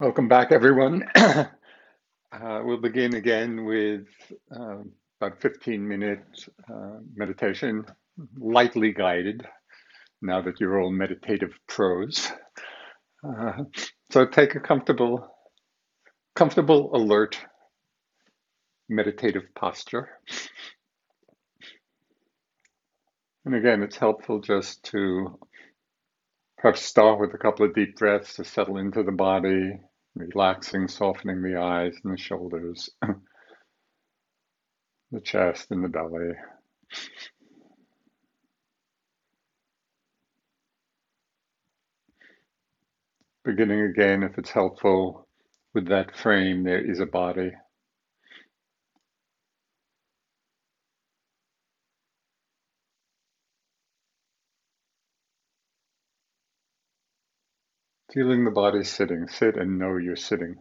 Welcome back, everyone. uh, we'll begin again with uh, about 15 minute uh, meditation, lightly guided, now that you're all meditative pros. Uh, so take a comfortable, comfortable, alert, meditative posture. And again, it's helpful just to perhaps start with a couple of deep breaths to settle into the body, relaxing, softening the eyes and the shoulders, the chest and the belly. Beginning again, if it's helpful, with that frame, there is a body. Feeling the body sitting. Sit and know you're sitting.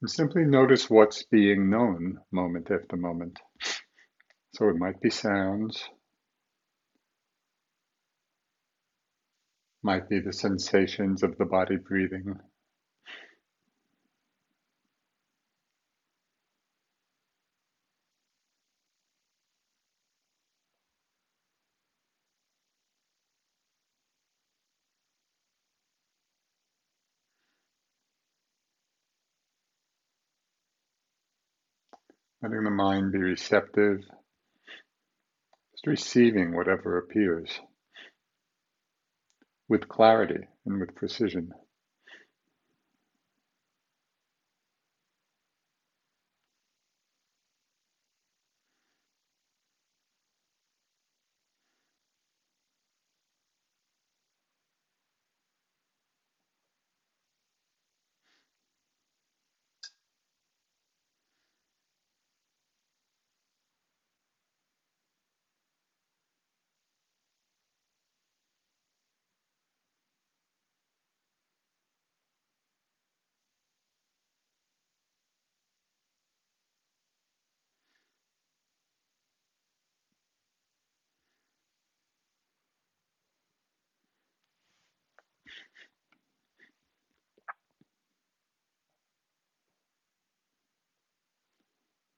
And simply notice what's being known moment after moment. So it might be sounds, might be the sensations of the body breathing. Letting the mind be receptive, just receiving whatever appears with clarity and with precision.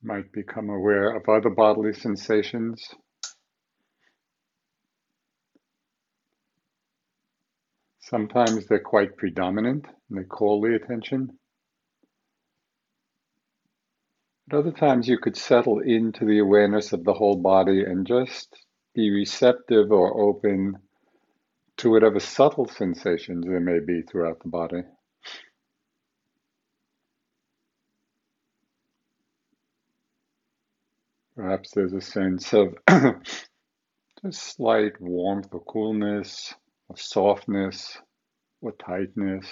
Might become aware of other bodily sensations. Sometimes they're quite predominant and they call the attention. But other times you could settle into the awareness of the whole body and just be receptive or open to whatever subtle sensations there may be throughout the body. Perhaps there's a sense of just slight warmth or coolness, or softness, or tightness,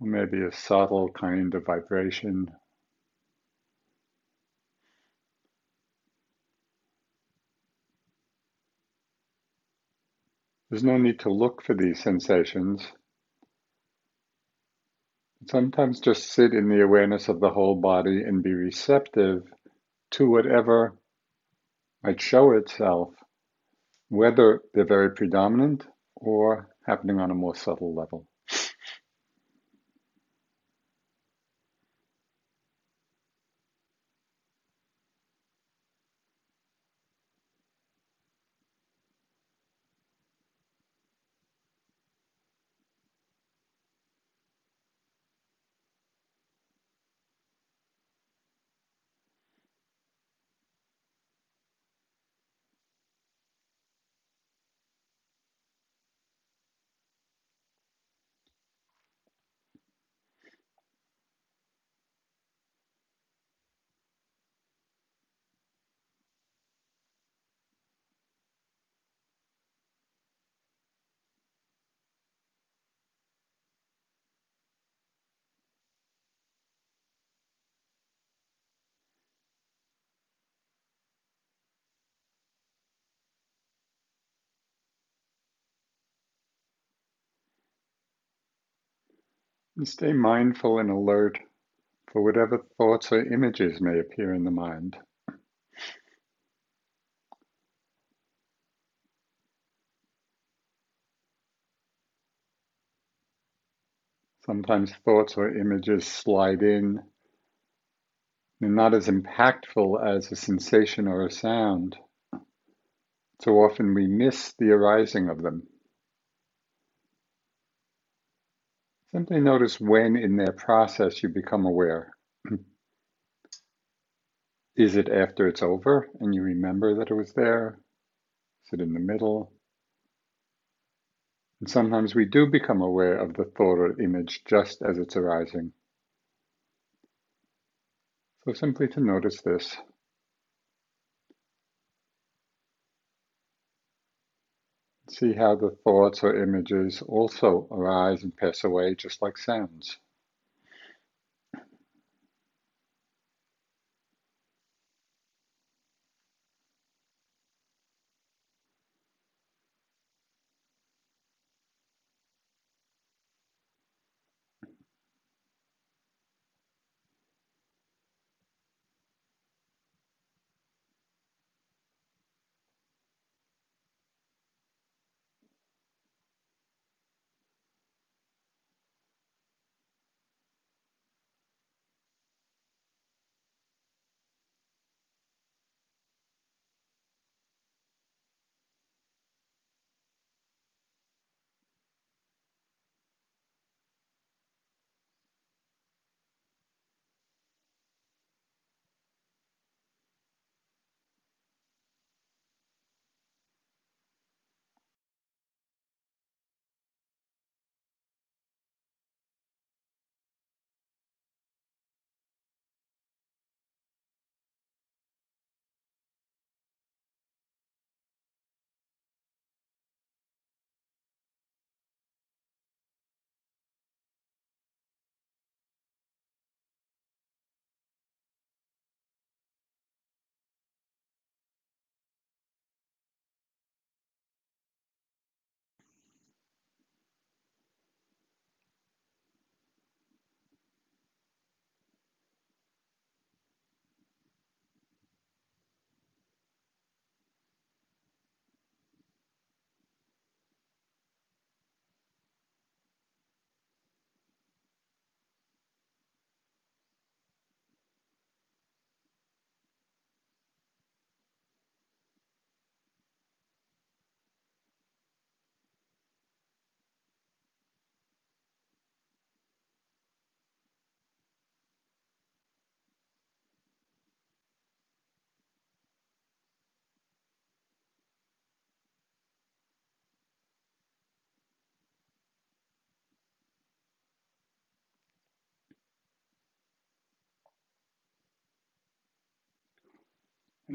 or maybe a subtle kind of vibration. There's no need to look for these sensations. Sometimes just sit in the awareness of the whole body and be receptive to whatever might show itself, whether they're very predominant or happening on a more subtle level. And stay mindful and alert for whatever thoughts or images may appear in the mind. Sometimes thoughts or images slide in. They're not as impactful as a sensation or a sound. So often we miss the arising of them. Simply notice when in their process you become aware. Is it after it's over and you remember that it was there? Is it in the middle? And sometimes we do become aware of the thought or image just as it's arising. So simply to notice this. See how the thoughts or images also arise and pass away just like sounds.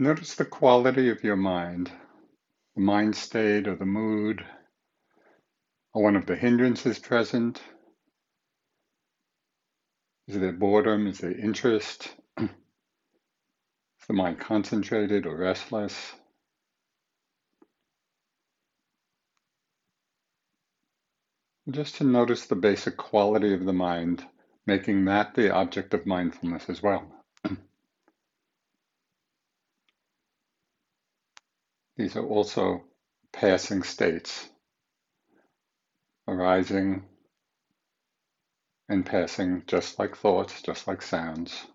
Notice the quality of your mind, the mind state or the mood. Are one of the hindrances present? Is there boredom? Is there interest? Is the mind concentrated or restless? Just to notice the basic quality of the mind, making that the object of mindfulness as well. These are also passing states, arising and passing just like thoughts, just like sounds.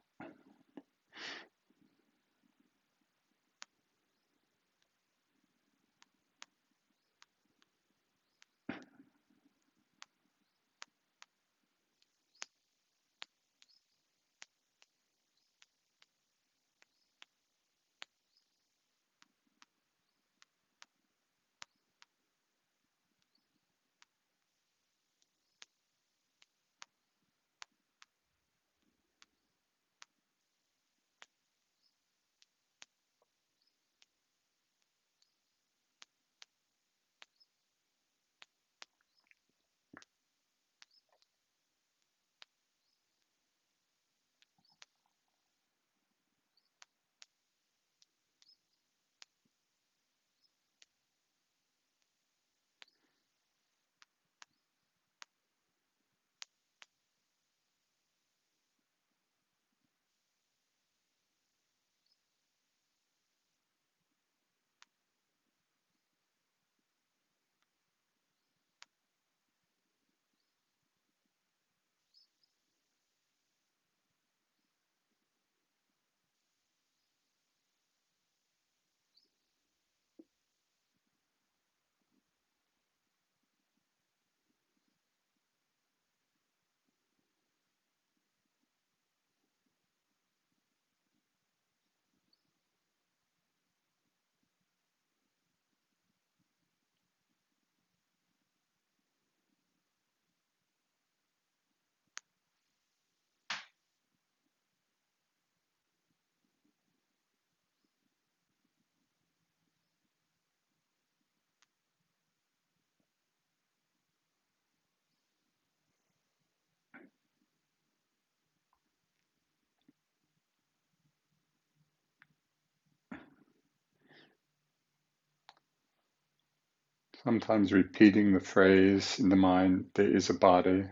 Sometimes repeating the phrase in the mind, there is a body,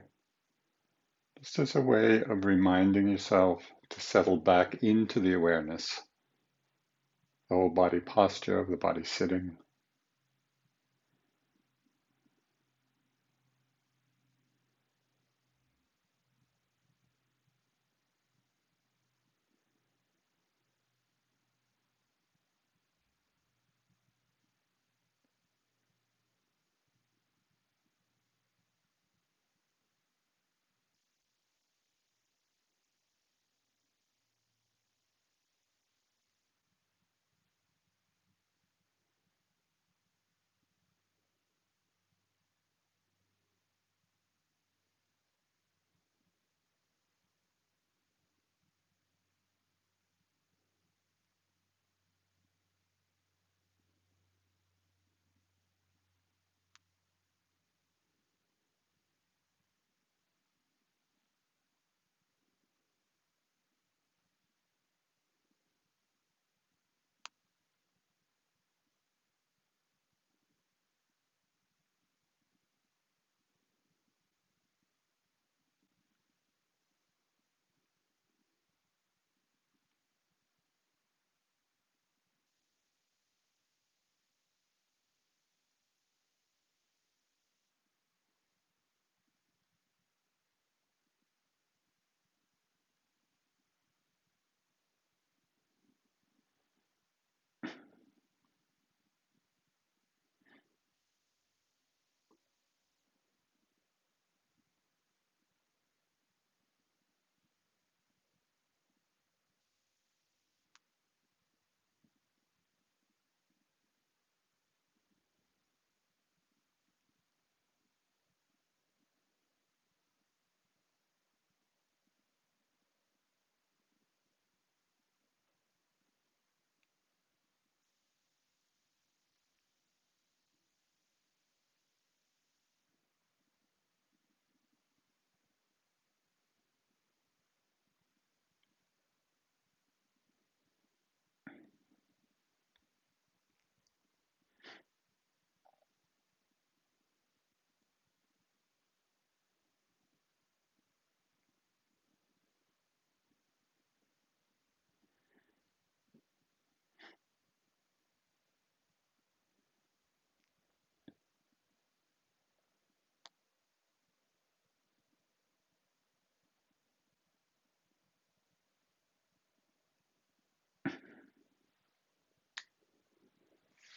just as a way of reminding yourself to settle back into the awareness, the whole body posture of the body sitting.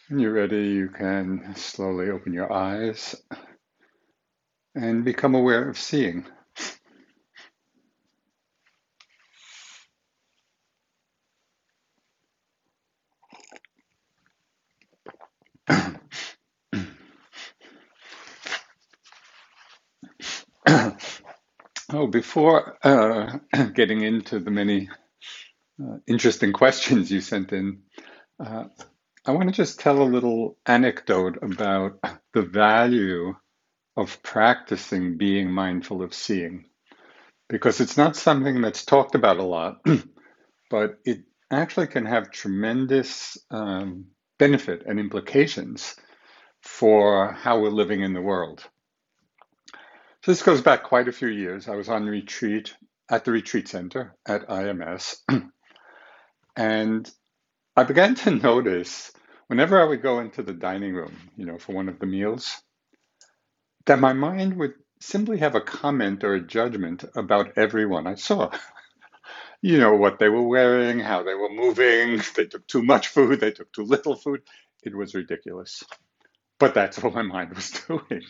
When you're ready, you can slowly open your eyes and become aware of seeing. oh, before uh, getting into the many uh, interesting questions you sent in, uh, I want to just tell a little anecdote about the value of practicing being mindful of seeing, because it's not something that's talked about a lot, but it actually can have tremendous um, benefit and implications for how we're living in the world. So this goes back quite a few years. I was on retreat at the retreat center at IMS, and I began to notice whenever I would go into the dining room, you know, for one of the meals, that my mind would simply have a comment or a judgment about everyone I saw. You know, what they were wearing, how they were moving, they took too much food, they took too little food. It was ridiculous. But that's what my mind was doing.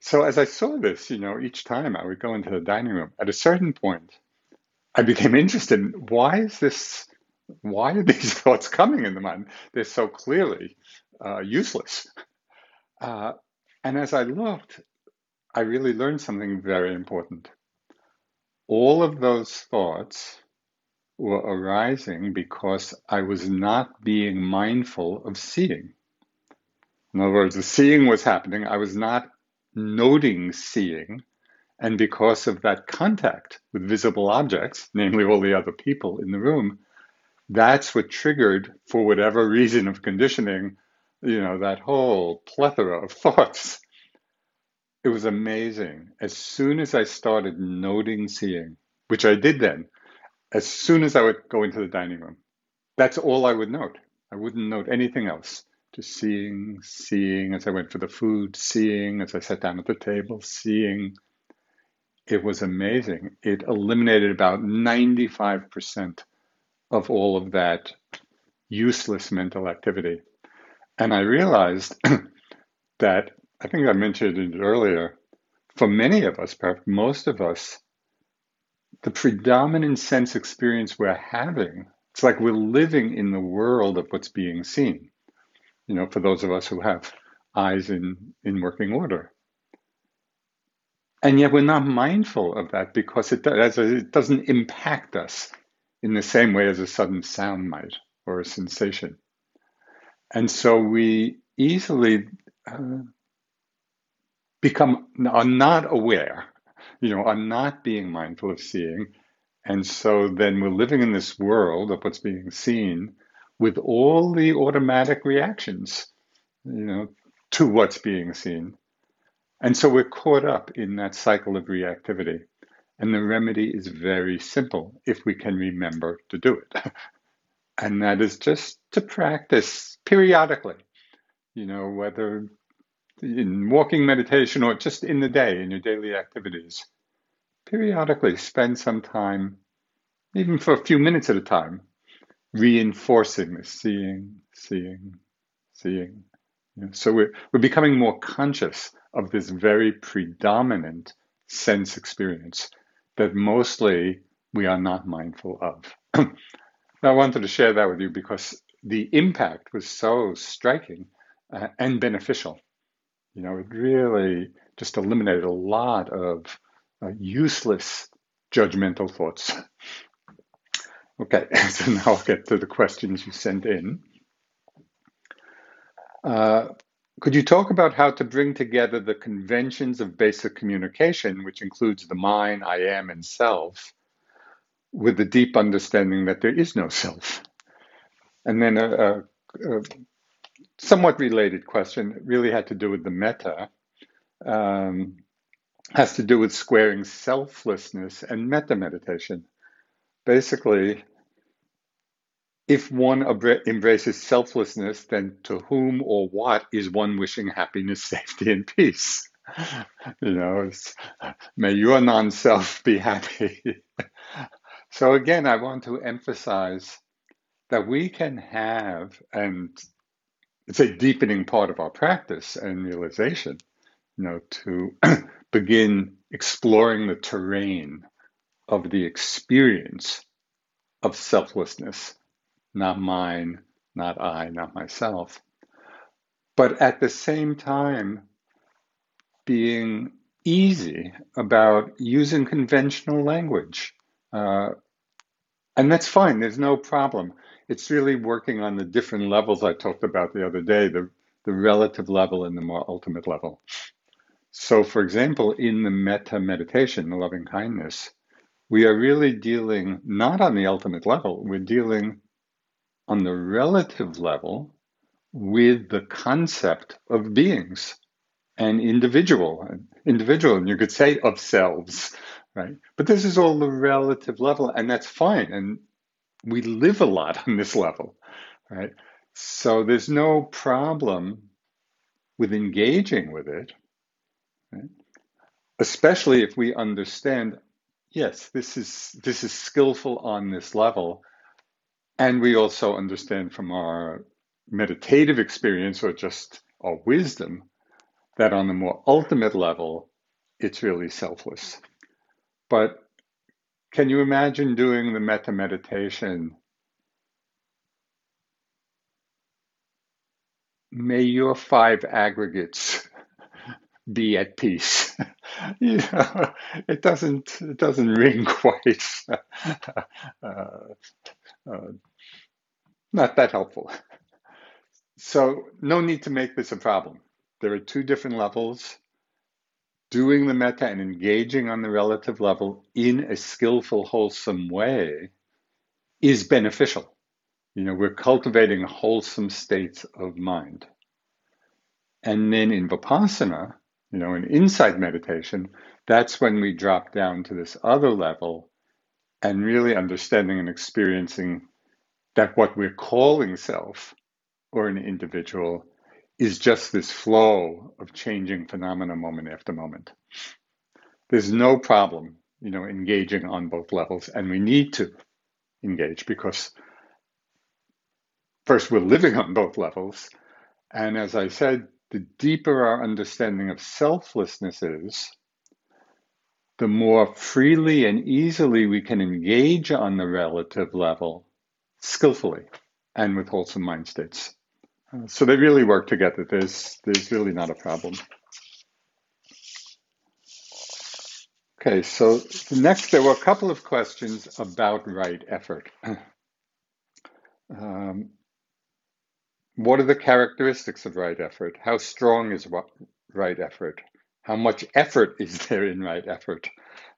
So as I saw this, you know, each time I would go into the dining room, at a certain point, I became interested in why is this why are these thoughts coming in the mind? They're so clearly uh, useless. Uh, and as I looked, I really learned something very important. All of those thoughts were arising because I was not being mindful of seeing. In other words, the seeing was happening. I was not noting seeing. And because of that contact with visible objects, namely all the other people in the room, that's what triggered, for whatever reason of conditioning, you know, that whole plethora of thoughts. It was amazing. As soon as I started noting seeing, which I did then, as soon as I would go into the dining room, that's all I would note. I wouldn't note anything else. Just seeing, seeing as I went for the food, seeing as I sat down at the table, seeing. It was amazing. It eliminated about 95% of all of that useless mental activity. And I realized that, I think I mentioned it earlier, for many of us, perhaps most of us, the predominant sense experience we're having, it's like we're living in the world of what's being seen. You know, for those of us who have eyes in, in working order. And yet we're not mindful of that because it, does, it doesn't impact us in the same way as a sudden sound might or a sensation. And so we easily uh, become are not aware, you know, are not being mindful of seeing. And so then we're living in this world of what's being seen with all the automatic reactions, you know, to what's being seen. And so we're caught up in that cycle of reactivity. And the remedy is very simple if we can remember to do it. and that is just to practice periodically, you know, whether in walking meditation or just in the day in your daily activities. Periodically spend some time, even for a few minutes at a time, reinforcing this seeing, seeing, seeing. You know, so we're, we're becoming more conscious of this very predominant sense experience that mostly we are not mindful of. I wanted to share that with you because the impact was so striking uh, and beneficial. You know, it really just eliminated a lot of uh, useless judgmental thoughts. okay, so now I'll get to the questions you sent in. Uh, could you talk about how to bring together the conventions of basic communication, which includes the mind, I am, and self, with the deep understanding that there is no self. And then a, a, a somewhat related question really had to do with the metta, um, has to do with squaring selflessness and metta meditation. Basically, if one embraces selflessness, then to whom or what is one wishing happiness, safety, and peace? You know, may your non self be happy. So again, I want to emphasize that we can have, and it's a deepening part of our practice and realization, you know, to begin exploring the terrain of the experience of selflessness, not mine, not I, not myself. But at the same time, being easy about using conventional language uh, and that's fine, there's no problem. It's really working on the different levels I talked about the other day the, the relative level and the more ultimate level. So, for example, in the metta meditation, the loving kindness, we are really dealing not on the ultimate level, we're dealing on the relative level with the concept of beings and individual, individual, and you could say of selves, right? But this is all the relative level, and that's fine. And we live a lot on this level, right? So there's no problem with engaging with it, right? especially if we understand, yes, this is this is skillful on this level, and we also understand from our meditative experience or just our wisdom that on the more ultimate level, it's really selfless. But can you imagine doing the metta meditation? May your five aggregates be at peace. you know, it doesn't it doesn't ring quite. uh, not that helpful. So no need to make this a problem. There are two different levels doing the metta and engaging on the relative level in a skillful, wholesome way is beneficial. You know, we're cultivating wholesome states of mind. And then in Vipassana, you know, in insight meditation, that's when we drop down to this other level and really understanding and experiencing that what we're calling self or an individual is just this flow of changing phenomena moment after moment. There's no problem, you know, engaging on both levels, and we need to engage because first we're living on both levels, and as I said, the deeper our understanding of selflessness is, the more freely and easily we can engage on the relative level skillfully and with wholesome mind states. Uh, so they really work together. There's, there's really not a problem. Okay, so next there were a couple of questions about right effort. Um, what are the characteristics of right effort? How strong is right effort? How much effort is there in right effort?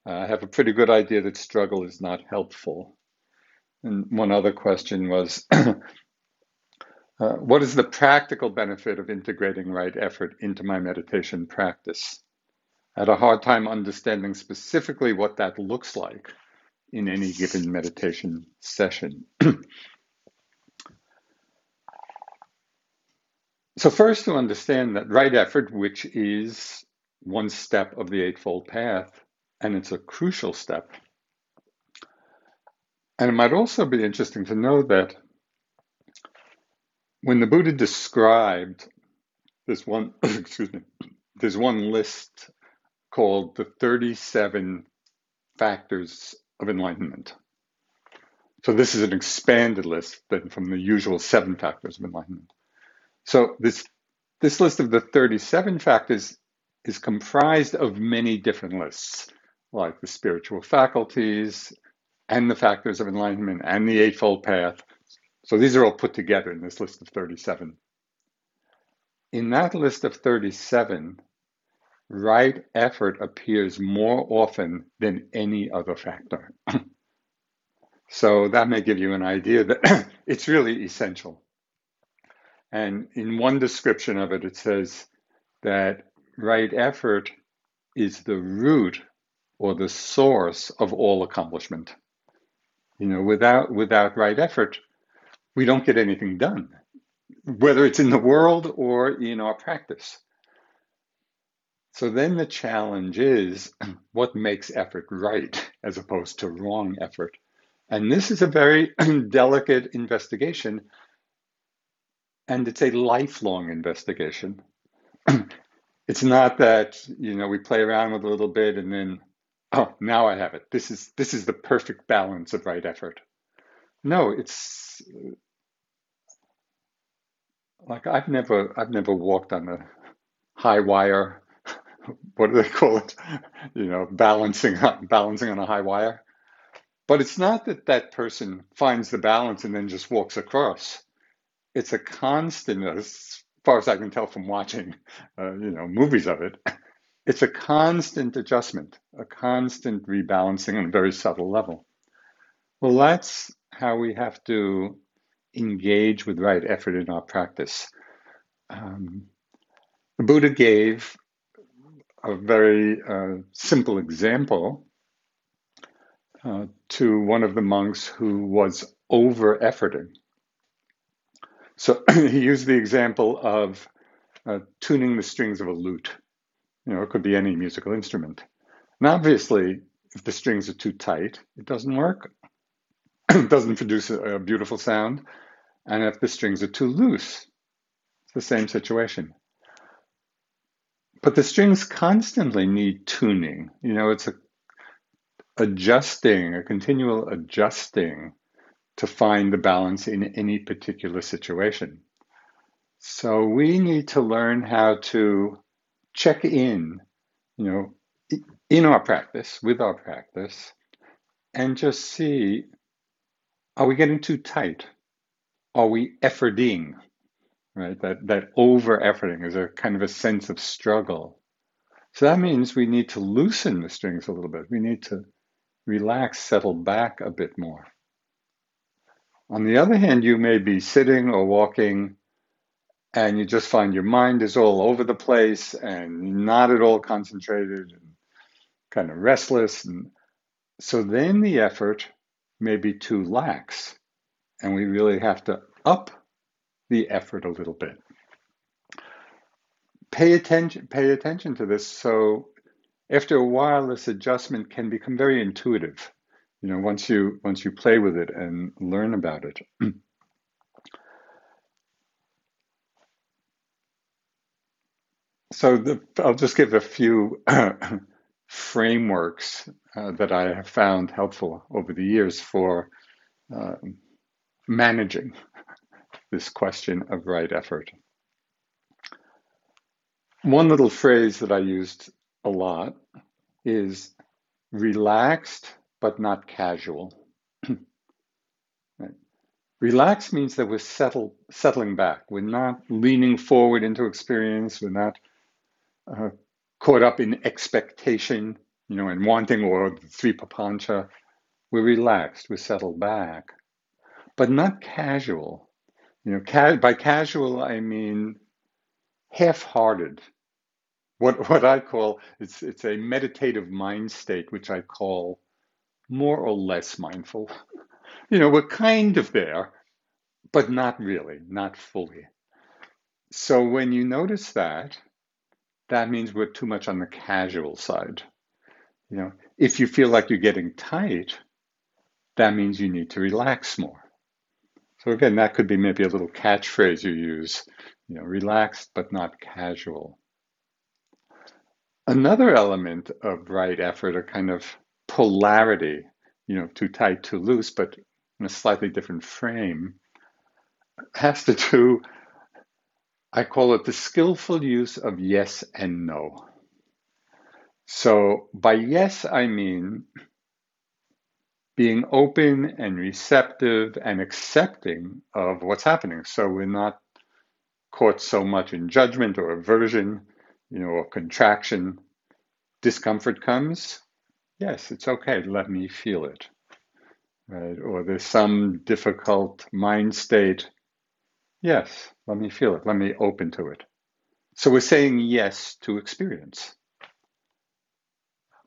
Uh, I have a pretty good idea that struggle is not helpful. And one other question was uh, what is the practical benefit of integrating right effort into my meditation practice? I had a hard time understanding specifically what that looks like in any given meditation session. so, first, to understand that right effort, which is one step of the Eightfold Path, and it's a crucial step. And it might also be interesting to know that when the Buddha described this one, excuse me, there's one list called the 37 factors of enlightenment. So this is an expanded list than from the usual seven factors of enlightenment. So this this list of the 37 factors is comprised of many different lists, like the spiritual faculties and the factors of enlightenment and the Eightfold Path. So these are all put together in this list of 37. In that list of 37, right effort appears more often than any other factor. so that may give you an idea that it's really essential. And in one description of it, it says that right effort is the root or the source of all accomplishment. You know, without without right effort, we don't get anything done, whether it's in the world or in our practice. So then the challenge is what makes effort right as opposed to wrong effort. And this is a very delicate investigation, and it's a lifelong investigation. it's not that you know we play around with a little bit and then oh now I have it. This is this is the perfect balance of right effort. No, it's like I've never I've never walked on a high wire what do they call it? You know, balancing balancing on a high wire. But it's not that that person finds the balance and then just walks across. It's a constant, as far as I can tell from watching, uh, you know, movies of it. It's a constant adjustment, a constant rebalancing on a very subtle level. Well, that's how we have to engage with right effort in our practice. Um, the Buddha gave a very uh, simple example uh, to one of the monks who was over efforting. So he used the example of uh, tuning the strings of a lute. You know, it could be any musical instrument. And obviously, if the strings are too tight, it doesn't work. it doesn't produce a, a beautiful sound. And if the strings are too loose, it's the same situation. But the strings constantly need tuning. You know, it's a adjusting, a continual adjusting to find the balance in any particular situation. So we need to learn how to check in, you know, in our practice, with our practice, and just see are we getting too tight? Are we efforting? right? That that over efforting is a kind of a sense of struggle. So that means we need to loosen the strings a little bit. We need to relax, settle back a bit more. On the other hand, you may be sitting or walking and you just find your mind is all over the place and not at all concentrated and kind of restless. And so then the effort may be too lax, and we really have to up the effort a little bit. Pay attention, pay attention to this. So after a while, this adjustment can become very intuitive. You know, once you once you play with it and learn about it. So the, I'll just give a few frameworks uh, that I have found helpful over the years for uh, managing this question of right effort. One little phrase that I used a lot is relaxed but not casual. Relaxed means that we're settled, settling back. We're not leaning forward into experience. We're not uh, caught up in expectation, you know, and wanting or the three papancha. We're relaxed. We're settled back, but not casual. You know, ca- by casual I mean half-hearted. What what I call it's it's a meditative mind state, which I call more or less mindful. You know, we're kind of there, but not really, not fully. So when you notice that, that means we're too much on the casual side. You know, if you feel like you're getting tight, that means you need to relax more. So again, that could be maybe a little catchphrase you use, you know, relaxed but not casual. Another element of right effort, a kind of polarity, you know, too tight, too loose, but in a slightly different frame, has to do I call it the skillful use of yes and no. So by yes, I mean being open and receptive and accepting of what's happening. So we're not caught so much in judgment or aversion, you know, or contraction. Discomfort comes. Yes, it's okay. Let me feel it. Right? Or there's some difficult mind state. Yes, let me feel it. Let me open to it. So we're saying yes to experience.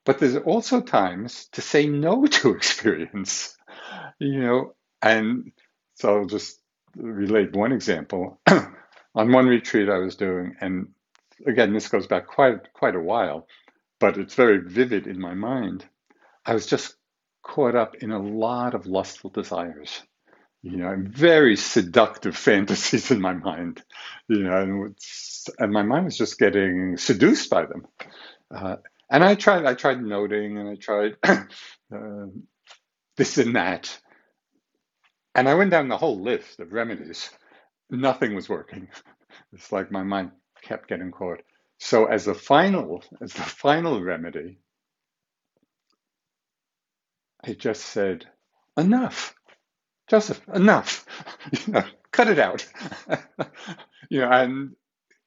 But there's also times to say no to experience, you know, and so I'll just relate one example. On one retreat I was doing, and again, this goes back quite quite a while, but it's very vivid in my mind. I was just caught up in a lot of lustful desires you know, very seductive fantasies in my mind, you know, and, and my mind was just getting seduced by them. Uh, and I tried, I tried noting, and I tried uh, this and that, and I went down the whole list of remedies. Nothing was working. It's like my mind kept getting caught. So as the final, as the final remedy, I just said, enough Joseph, enough. you know, cut it out. you know, and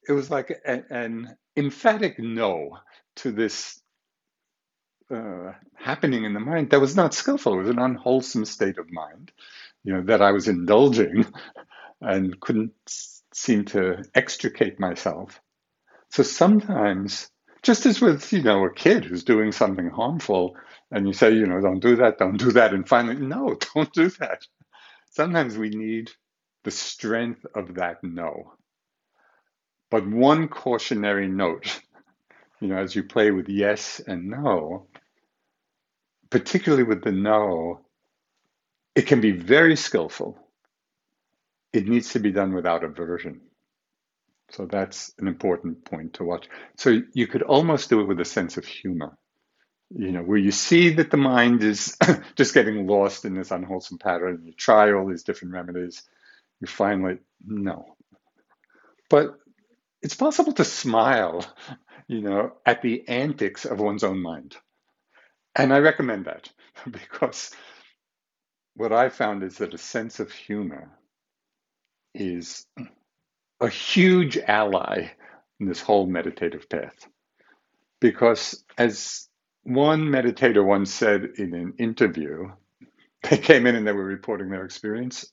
it was like a, an emphatic no to this uh, happening in the mind that was not skillful. It was an unwholesome state of mind, you know, that I was indulging and couldn't seem to extricate myself. So sometimes, just as with, you know, a kid who's doing something harmful, and you say, you know, don't do that, don't do that, and finally, no, don't do that sometimes we need the strength of that no. But one cautionary note, you know, as you play with yes and no, particularly with the no, it can be very skillful. It needs to be done without aversion. So that's an important point to watch. So you could almost do it with a sense of humor you know, where you see that the mind is just getting lost in this unwholesome pattern, you try all these different remedies, you finally, no. But it's possible to smile, you know, at the antics of one's own mind. And I recommend that because what I found is that a sense of humor is a huge ally in this whole meditative path. Because as one meditator once said in an interview, they came in and they were reporting their experience,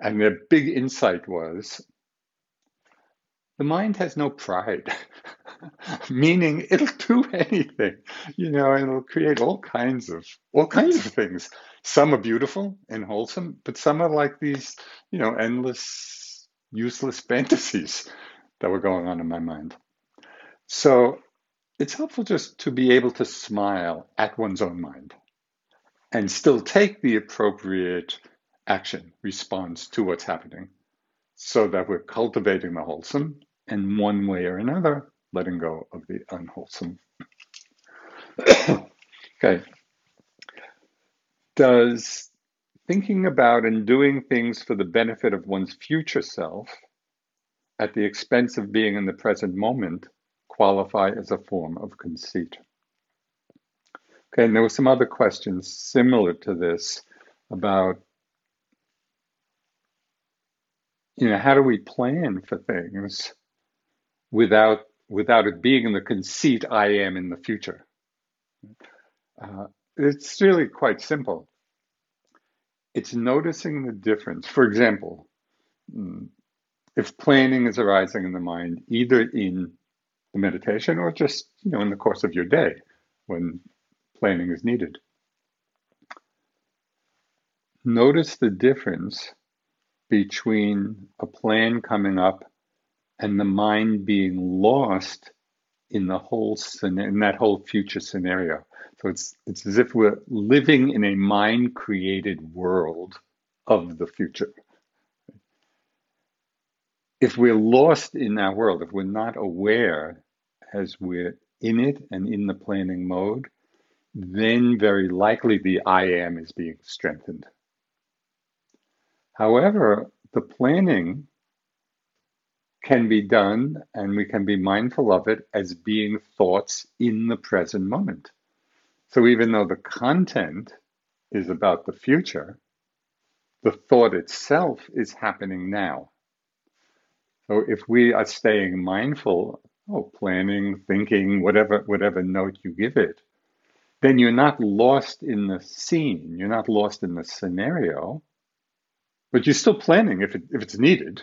and their big insight was the mind has no pride, meaning it'll do anything, you know, and it'll create all kinds of all kinds of things. Some are beautiful and wholesome, but some are like these, you know, endless, useless fantasies that were going on in my mind. So it's helpful just to be able to smile at one's own mind and still take the appropriate action, response to what's happening so that we're cultivating the wholesome and one way or another, letting go of the unwholesome. okay. Does thinking about and doing things for the benefit of one's future self at the expense of being in the present moment qualify as a form of conceit? Okay, and there were some other questions similar to this about you know how do we plan for things without without it being in the conceit I am in the future. Uh, it's really quite simple. It's noticing the difference. For example, mm, if planning is arising in the mind, either in meditation or just you know in the course of your day when planning is needed. Notice the difference between a plan coming up and the mind being lost in the whole in that whole future scenario. So it's it's as if we're living in a mind created world of the future. If we're lost in that world, if we're not aware as we're in it and in the planning mode, then very likely the I am is being strengthened. However, the planning can be done and we can be mindful of it as being thoughts in the present moment. So even though the content is about the future, the thought itself is happening now. So if we are staying mindful, oh, planning, thinking, whatever, whatever note you give it, then you're not lost in the scene. You're not lost in the scenario, but you're still planning if it, if it's needed.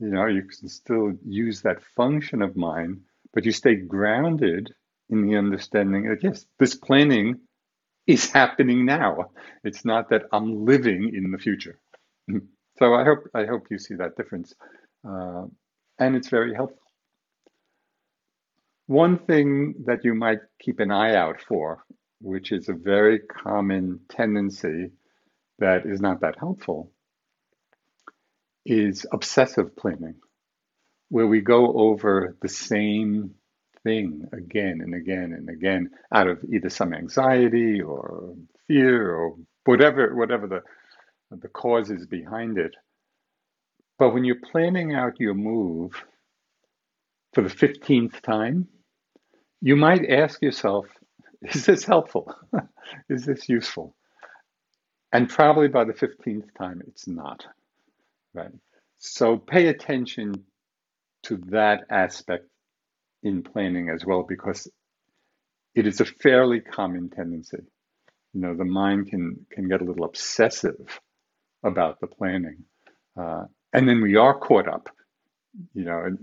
You know, you can still use that function of mind, but you stay grounded in the understanding that yes, this planning is happening now. It's not that I'm living in the future. So I hope I hope you see that difference, uh, and it's very helpful. One thing that you might keep an eye out for, which is a very common tendency that is not that helpful, is obsessive planning, where we go over the same thing again and again and again out of either some anxiety or fear or whatever whatever the the cause is behind it. But when you're planning out your move for the 15th time, you might ask yourself, is this helpful? is this useful? And probably by the 15th time, it's not right? So pay attention to that aspect in planning as well, because it is a fairly common tendency. You know, the mind can can get a little obsessive about the planning, uh, and then we are caught up. You know,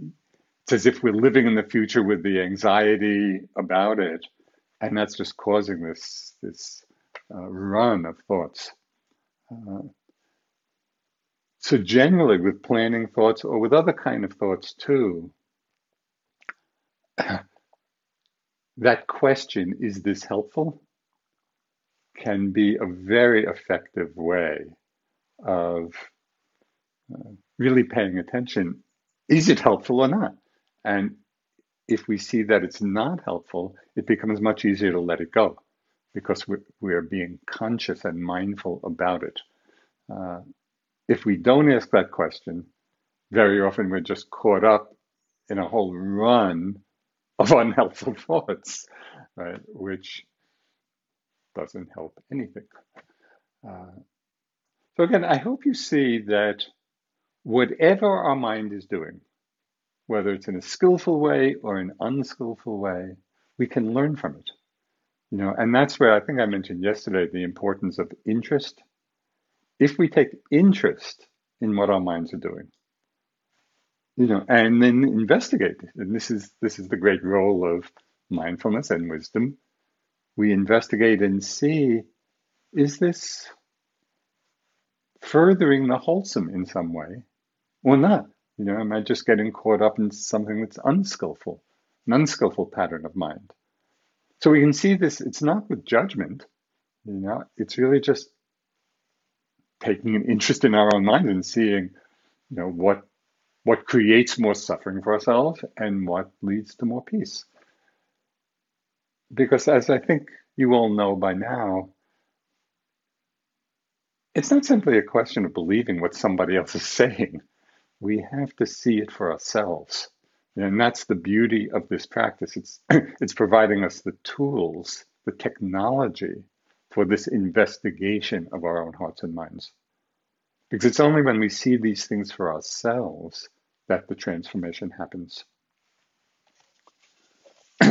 it's as if we're living in the future with the anxiety about it, and that's just causing this this uh, run of thoughts. Uh, so generally with planning thoughts or with other kind of thoughts too, that question, is this helpful? can be a very effective way of uh, really paying attention. Is it helpful or not? And if we see that it's not helpful, it becomes much easier to let it go because we're, we're being conscious and mindful about it. Uh, if we don't ask that question, very often we're just caught up in a whole run of unhelpful thoughts, right? Which doesn't help anything. Uh, so again, I hope you see that whatever our mind is doing, whether it's in a skillful way or an unskillful way, we can learn from it. You know, and that's where I think I mentioned yesterday the importance of interest if we take interest in what our minds are doing, you know, and then investigate. And this is this is the great role of mindfulness and wisdom. We investigate and see, is this furthering the wholesome in some way or not? You know, am I just getting caught up in something that's unskillful, an unskillful pattern of mind? So we can see this, it's not with judgment, you know, it's really just taking an interest in our own mind and seeing, you know, what what creates more suffering for ourselves and what leads to more peace. Because as I think you all know by now, it's not simply a question of believing what somebody else is saying. We have to see it for ourselves. And that's the beauty of this practice. It's, it's providing us the tools, the technology for this investigation of our own hearts and minds. Because it's only when we see these things for ourselves that the transformation happens.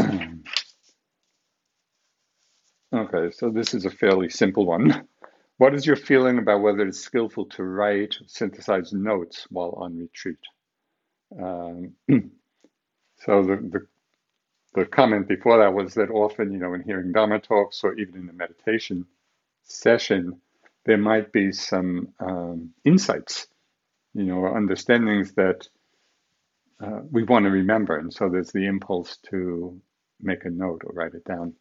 okay, so this is a fairly simple one. What is your feeling about whether it's skillful to write, synthesize notes while on retreat? Um, so the, the the comment before that was that often, you know, in hearing Dharma talks or even in a meditation session, there might be some um, insights, you know, or understandings that uh, we want to remember. And so there's the impulse to make a note or write it down.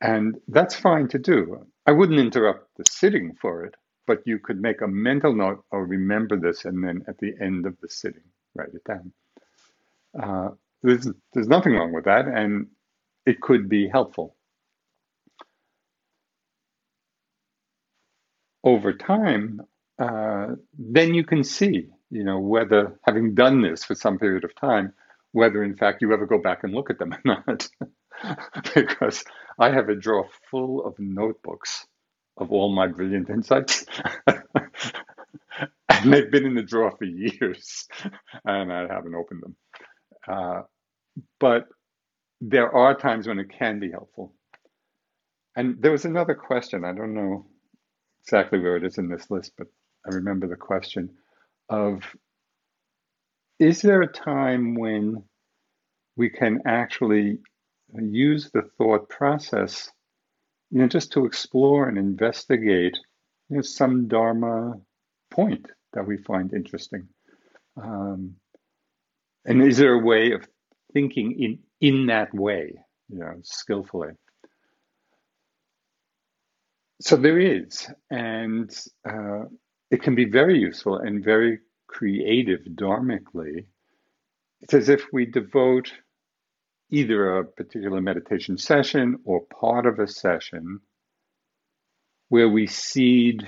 And that's fine to do. I wouldn't interrupt the sitting for it, but you could make a mental note or remember this and then at the end of the sitting, write it down. Uh, there's, there's nothing wrong with that, and it could be helpful. Over time, uh, then you can see you know, whether having done this for some period of time, whether in fact you ever go back and look at them or not. because I have a drawer full of notebooks of all my brilliant insights. and they've been in the drawer for years, and I haven't opened them. Uh, but there are times when it can be helpful. And there was another question. I don't know exactly where it is in this list, but I remember the question of is there a time when we can actually use the thought process you know just to explore and investigate you know, some dharma point that we find interesting um, and is there a way of thinking in in that way you know skillfully so there is and uh, it can be very useful and very creative dharmically. It's as if we devote either a particular meditation session or part of a session where we seed,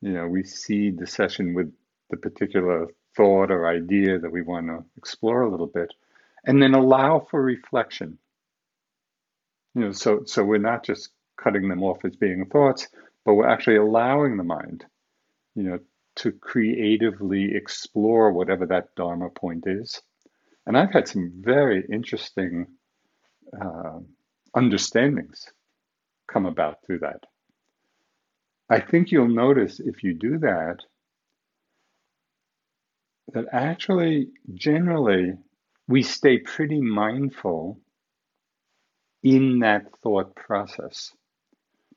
you know, we seed the session with the particular thought or idea that we want to explore a little bit, and then allow for reflection. You know, so so we're not just cutting them off as being thoughts, but we're actually allowing the mind you know, to creatively explore whatever that Dharma point is. And I've had some very interesting uh, understandings come about through that. I think you'll notice if you do that, that actually, generally, we stay pretty mindful in that thought process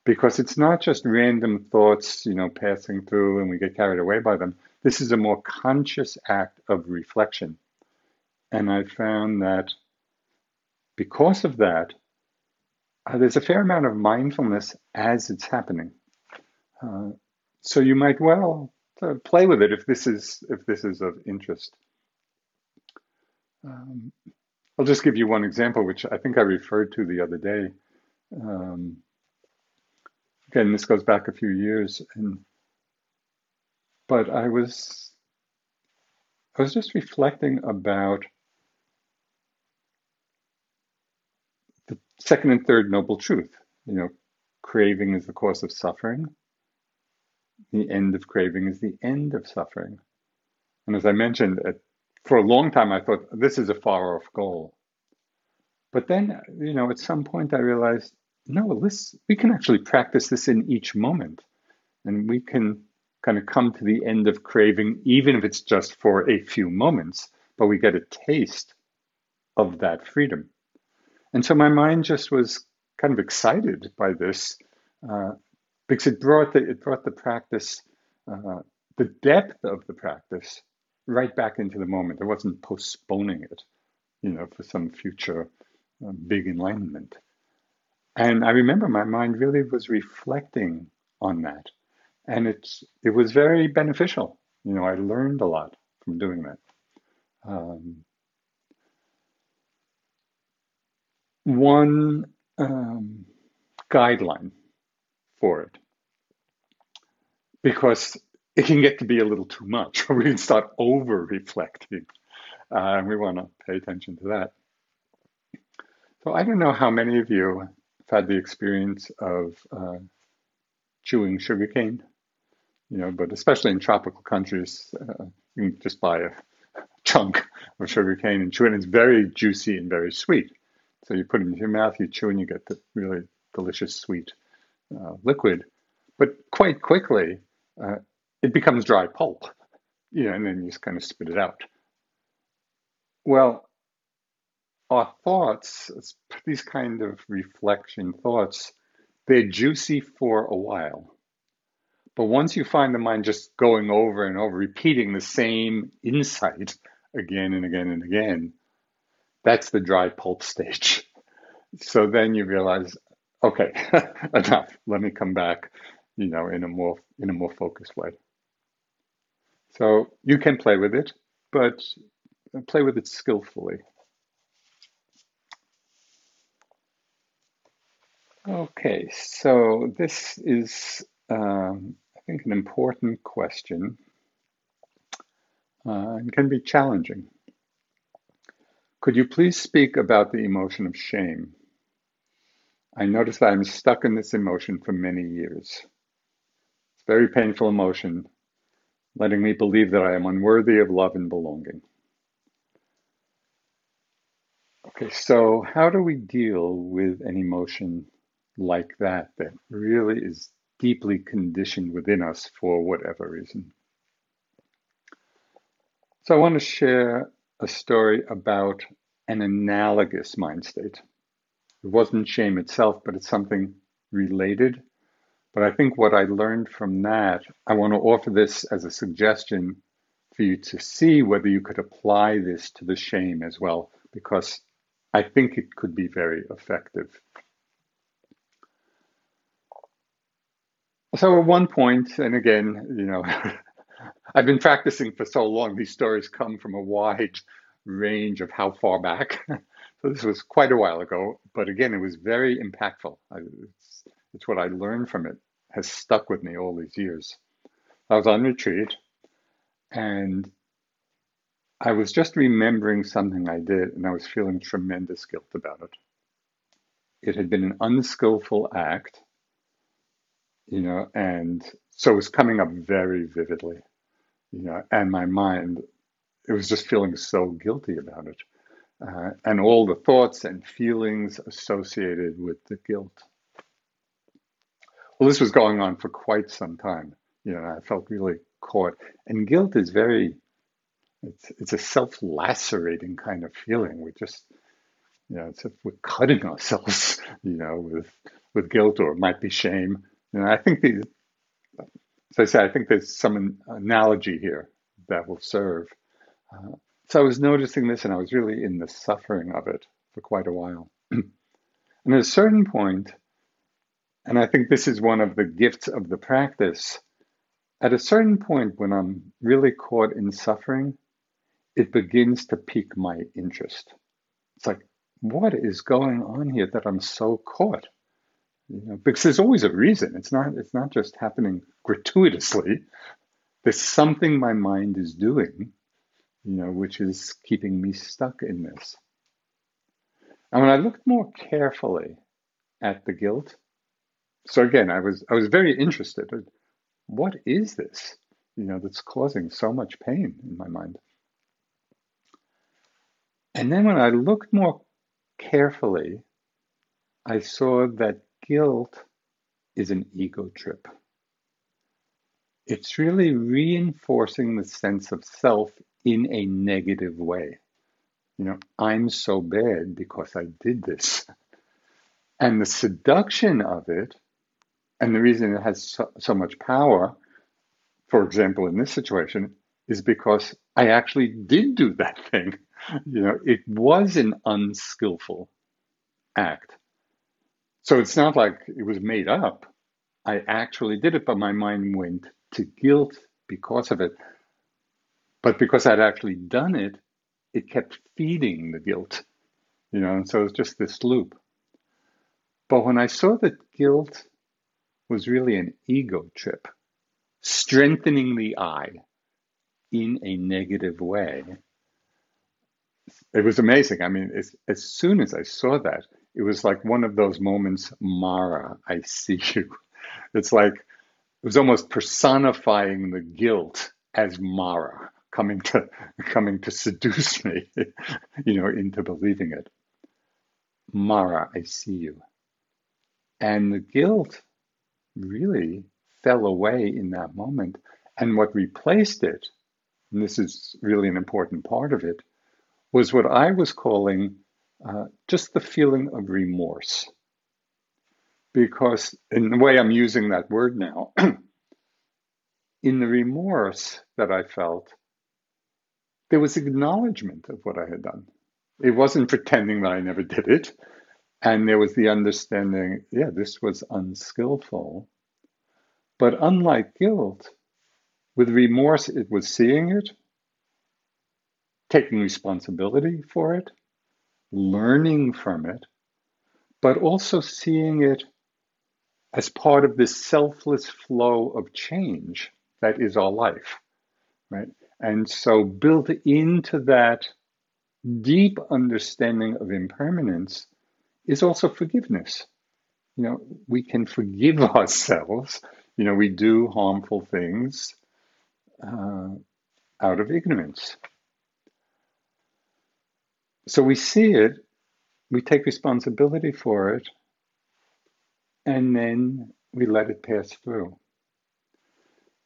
because it's not just random thoughts, you know, passing through and we get carried away by them. This is a more conscious act of reflection. And I found that because of that, uh, there's a fair amount of mindfulness as it's happening. Uh, so you might well uh, play with it if this is if this is of interest. Um, I'll just give you one example, which I think I referred to the other day. Um, again, this goes back a few years, and but I was I was just reflecting about the second and third noble truth. You know, craving is the cause of suffering. The end of craving is the end of suffering. And as I mentioned, uh, for a long time, I thought this is a far off goal. But then, you know, at some point, I realized no, this we can actually practice this in each moment, and we can kind of come to the end of craving, even if it's just for a few moments, but we get a taste of that freedom. And so my mind just was kind of excited by this uh, because it brought the it brought the practice, uh, the depth of the practice, right back into the moment. It wasn't postponing it, you know, for some future uh, big enlightenment. And I remember my mind really was reflecting on that, and it's it was very beneficial. You know, I learned a lot from doing that. Um, one um, guideline for it because it can get to be a little too much. We can start over reflecting, uh, and we want to pay attention to that. So I don't know how many of you have had the experience of uh, chewing sugarcane, you know, but especially in tropical countries, uh, you can just buy a chunk of sugarcane and chew it. It's very juicy and very sweet. So you put it into your mouth, you chew, and you get the really delicious sweet uh, liquid. But quite quickly, uh, it becomes dry pulp, you know, and then you just kind of spit it out. Well, our thoughts, these kind of reflection thoughts, they're juicy for a while. But once you find the mind just going over and over, repeating the same insight again and again and again, that's the dry pulp stage. So then you realize, okay, enough. Let me come back, you know, in a more in a more focused way. So you can play with it, but play with it skillfully. Okay, so this is, um, I think, an important question uh, and can be challenging. Could you please speak about the emotion of shame? I notice that I'm stuck in this emotion for many years. It's a very painful emotion, letting me believe that I am unworthy of love and belonging. Okay, so how do we deal with an emotion like that that really is deeply conditioned within us for whatever reason? So I want to share a story about an analogous mind state. It wasn't shame itself, but it's something related. But I think what I learned from that, I want to offer this as a suggestion for you to see whether you could apply this to the shame as well, because I think it could be very effective. So at one point, and again, you know, I've been practicing for so long, these stories come from a wide range of how far back. so this was quite a while ago, but again, it was very impactful. I, it's, it's what I learned from it, has stuck with me all these years. I was on retreat and I was just remembering something I did and I was feeling tremendous guilt about it. It had been an unskillful act, you know, and so it was coming up very vividly you know, and my mind, it was just feeling so guilty about it. Uh, and all the thoughts and feelings associated with the guilt. Well, this was going on for quite some time. You know, I felt really caught. And guilt is very, it's, it's a self lacerating kind of feeling. We just, you know, it's if we're cutting ourselves, you know, with, with guilt or it might be shame. You know, I think the, so I say, I think there's some analogy here that will serve. Uh, so I was noticing this and I was really in the suffering of it for quite a while. and at a certain point, and I think this is one of the gifts of the practice, at a certain point when I'm really caught in suffering, it begins to pique my interest. It's like, what is going on here that I'm so caught? You know, because there's always a reason. It's not it's not just happening gratuitously. There's something my mind is doing, you know, which is keeping me stuck in this. And when I looked more carefully at the guilt, so again, I was I was very interested. In, what is this? You know, that's causing so much pain in my mind. And then when I looked more carefully, I saw that guilt is an ego trip. It's really reinforcing the sense of self in a negative way. You know, I'm so bad because I did this. And the seduction of it, and the reason it has so, so much power, for example, in this situation, is because I actually did do that thing. You know, it was an unskillful act. So it's not like it was made up. I actually did it, but my mind went to guilt because of it. But because I'd actually done it, it kept feeding the guilt, you know, and so it was just this loop. But when I saw that guilt was really an ego trip, strengthening the I in a negative way, it was amazing. I mean, as soon as I saw that, it was like one of those moments, Mara, I see you. It's like it was almost personifying the guilt as Mara coming to coming to seduce me, you know, into believing it. Mara, I see you. And the guilt really fell away in that moment. And what replaced it, and this is really an important part of it, was what I was calling uh, just the feeling of remorse. Because in the way I'm using that word now, in the remorse that I felt, there was acknowledgement of what I had done. It wasn't pretending that I never did it. And there was the understanding, yeah, this was unskillful. But unlike guilt, with remorse, it was seeing it, taking responsibility for it, learning from it, but also seeing it as part of this selfless flow of change that is our life, right? And so, built into that deep understanding of impermanence is also forgiveness. You know, we can forgive ourselves. You know, we do harmful things uh, out of ignorance. So we see it, we take responsibility for it, and then we let it pass through.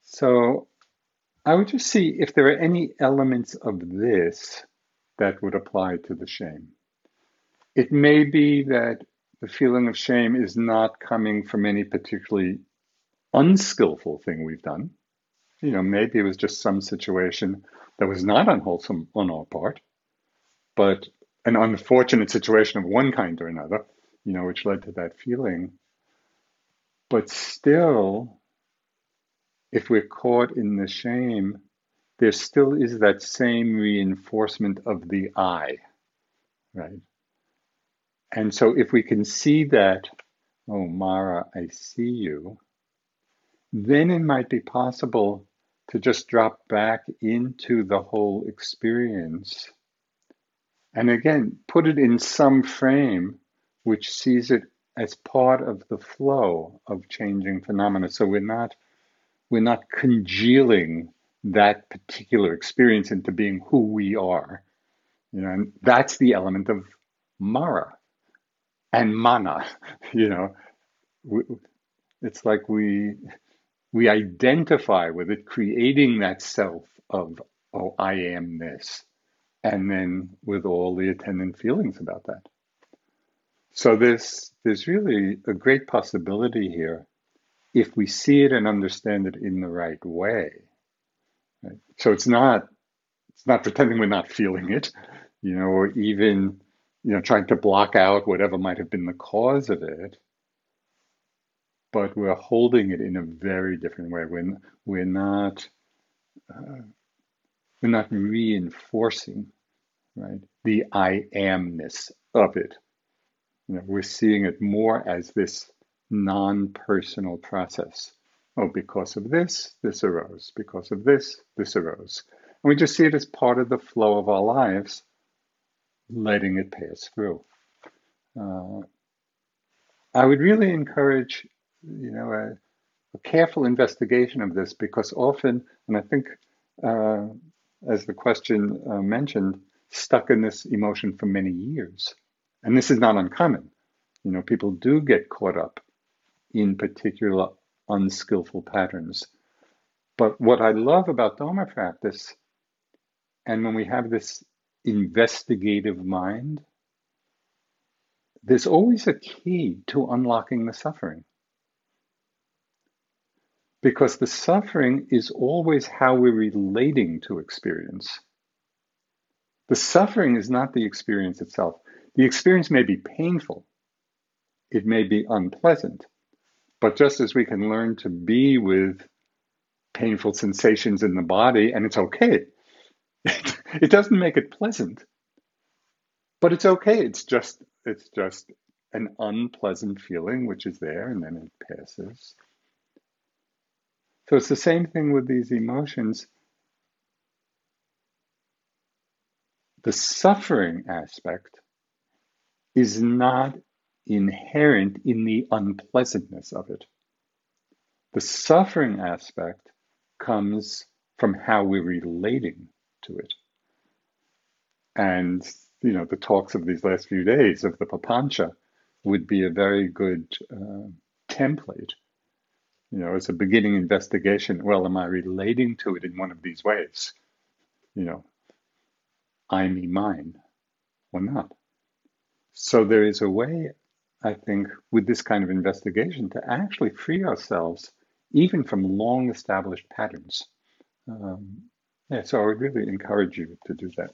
So I would just see if there are any elements of this that would apply to the shame. It may be that the feeling of shame is not coming from any particularly unskillful thing we've done. You know, maybe it was just some situation that was not unwholesome on our part, but an unfortunate situation of one kind or another, you know, which led to that feeling. But still, if we're caught in the shame, there still is that same reinforcement of the I, right? And so if we can see that, oh, Mara, I see you, then it might be possible to just drop back into the whole experience. And again, put it in some frame which sees it as part of the flow of changing phenomena. So we're not we're not congealing that particular experience into being who we are. You know, and that's the element of Mara and Mana. You know, it's like we we identify with it, creating that self of oh, I am this, and then with all the attendant feelings about that. So there's there's really a great possibility here if we see it and understand it in the right way. Right? So it's not it's not pretending we're not feeling it, you know, or even you know trying to block out whatever might have been the cause of it. But we're holding it in a very different way. We're we're not uh, we're not reinforcing right the I amness of it. You know, we're seeing it more as this non personal process. Oh, because of this, this arose. Because of this, this arose. And we just see it as part of the flow of our lives, letting it pass through. Uh, I would really encourage, you know, a, a, careful investigation of this because often, and I think, uh, as the question uh, mentioned, stuck in this emotion for many years. And this is not uncommon. You know, people do get caught up in particular unskillful patterns. But what I love about Dharma practice And when we have this investigative mind, there's always a key to unlocking the suffering. Because the suffering is always how we're relating to experience. The suffering is not the experience itself. The experience may be painful, it may be unpleasant, but just as we can learn to be with painful sensations in the body, and it's okay, it doesn't make it pleasant, but it's okay. It's just it's just an unpleasant feeling which is there and then it passes. So it's the same thing with these emotions. The suffering aspect is not inherent in the unpleasantness of it. The suffering aspect comes from how we're relating to it. And, you know, the talks of these last few days of the Papancha would be a very good uh, template. You know, as a beginning investigation, well, am I relating to it in one of these ways? You know, I, me, mine, or not? So there is a way, I think, with this kind of investigation to actually free ourselves even from long established patterns. Um, yeah, so I would really encourage you to do that.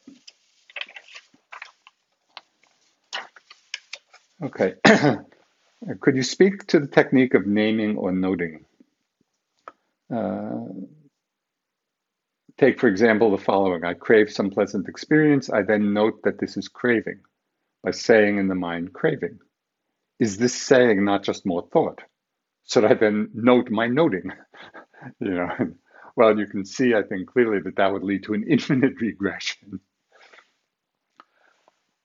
Okay. Could you speak to the technique of naming or noting? Uh, take, for example, the following I crave some pleasant experience. I then note that this is craving by saying in the mind, craving. Is this saying not just more thought? Should I then note my noting? you know, well, you can see, I think, clearly that that would lead to an infinite regression.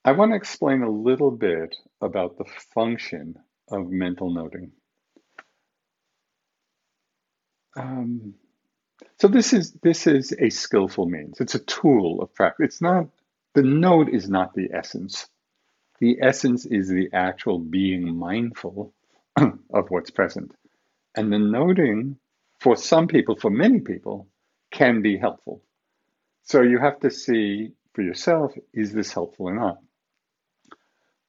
I want to explain a little bit about the function of mental noting. Um, so this is this is a skillful means. It's a tool of practice. It's not the note is not the essence. The essence is the actual being mindful of what's present. And the noting for some people, for many people, can be helpful. So you have to see for yourself, is this helpful or not?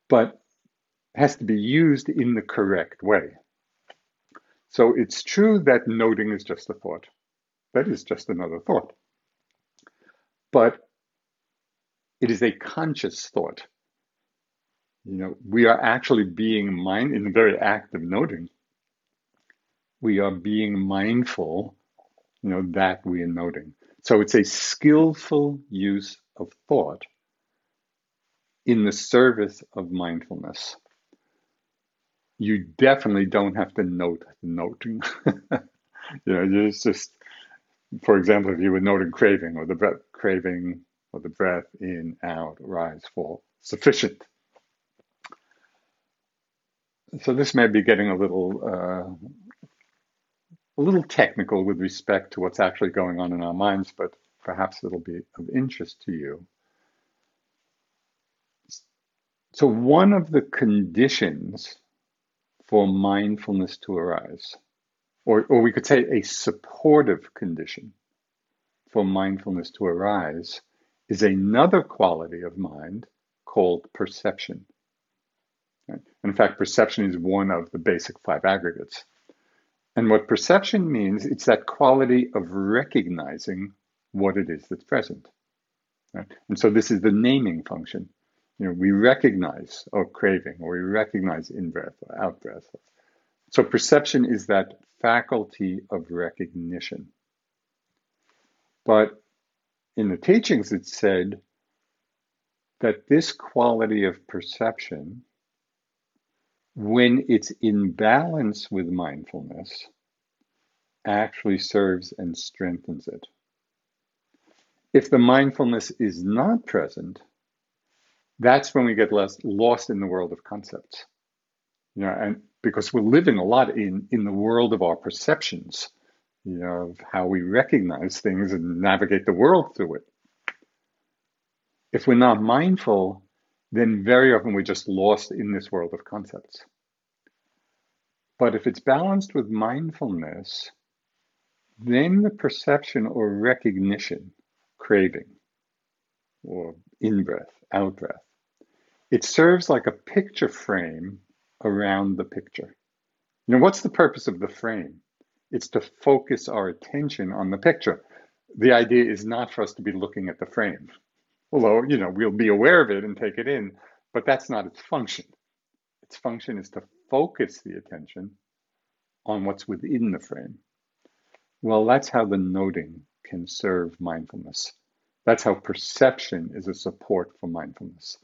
But has to be used in the correct way. So it's true that noting is just a thought. That is just another thought. But it is a conscious thought. You know, we are actually being mind in the very act of noting we are being mindful, you know, that we are noting. So it's a skillful use of thought in the service of mindfulness. You definitely don't have to note noting. you know, it's just, for example, if you were noting craving or the breath, craving or the breath in, out, rise, fall, sufficient. So this may be getting a little uh, a little technical with respect to what's actually going on in our minds, but perhaps it'll be of interest to you. So, one of the conditions for mindfulness to arise, or, or we could say a supportive condition for mindfulness to arise, is another quality of mind called perception. In fact, perception is one of the basic five aggregates. And what perception means, it's that quality of recognizing what it is that's present. Right? And so this is the naming function. You know, we recognize our craving, or we recognize in breath or out breath. So perception is that faculty of recognition. But in the teachings, it said that this quality of perception when it's in balance with mindfulness, actually serves and strengthens it. If the mindfulness is not present, that's when we get less lost in the world of concepts. You know, and because we're living a lot in, in the world of our perceptions, you know, of how we recognize things and navigate the world through it. If we're not mindful, then very often we're just lost in this world of concepts. But if it's balanced with mindfulness, then the perception or recognition, craving, or in breath, out breath. It serves like a picture frame around the picture. You know, what's the purpose of the frame? It's to focus our attention on the picture. The idea is not for us to be looking at the frame, although, you know, we'll be aware of it and take it in, but that's not its function. Its function is to focus the attention on what's within the frame. Well, that's how the noting can serve mindfulness. That's how perception is a support for mindfulness.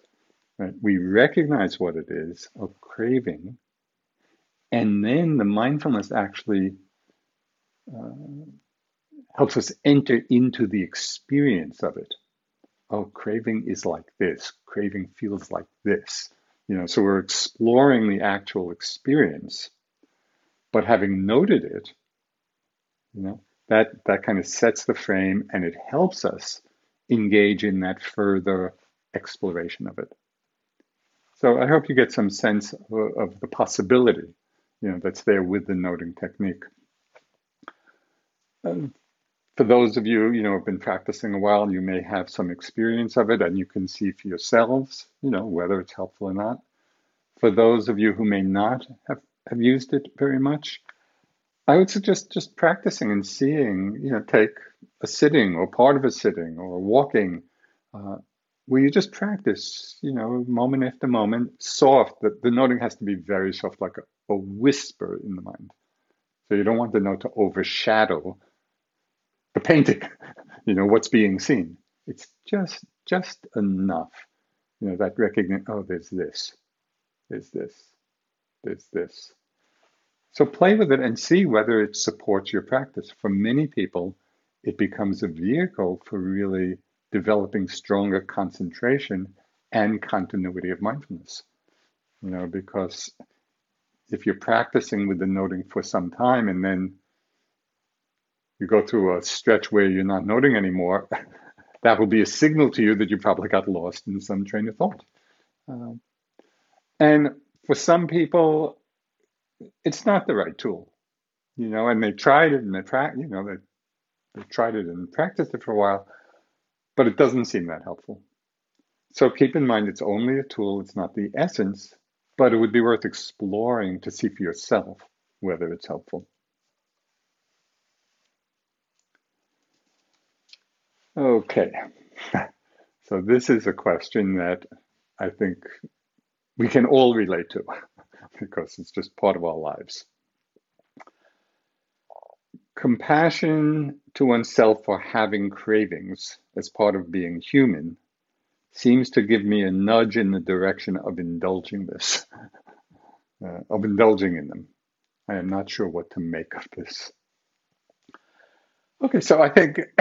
Right? We recognize what it is, a craving, and then the mindfulness actually uh, helps us enter into the experience of it. Oh, craving is like this. Craving feels like this. You know, so we're exploring the actual experience, but having noted it, you know, that that kind of sets the frame and it helps us engage in that further exploration of it. So I hope you get some sense of, of the possibility, you know, that's there with the noting technique. Um, for those of you, you know, have been practicing a while, you may have some experience of it and you can see for yourselves, you know, whether it's helpful or not. For those of you who may not have, have used it very much, I would suggest just practicing and seeing, you know, take a sitting or part of a sitting or walking, uh, where you just practice, you know, moment after moment, soft. The, the noting has to be very soft, like a, a whisper in the mind. So you don't want the note to overshadow the painting, you know, what's being seen. It's just just enough, you know, that recognition, oh, there's this, there's this, there's this. So play with it and see whether it supports your practice. For many people, it becomes a vehicle for really developing stronger concentration and continuity of mindfulness. You know, because if you're practicing with the noting for some time and then you go through a stretch where you're not noting anymore, that will be a signal to you that you probably got lost in some train of thought. Um, and for some people, it's not the right tool, you know, and they tried it and they tried, you know, they, they tried it and practiced it for a while, but it doesn't seem that helpful. So keep in mind it's only a tool, it's not the essence, but it would be worth exploring to see for yourself whether it's helpful. Okay, so this is a question that I think we can all relate to. because it's just part of our lives. Compassion to oneself for having cravings as part of being human seems to give me a nudge in the direction of indulging this, uh, of indulging in them. I am not sure what to make of this. Okay, so I think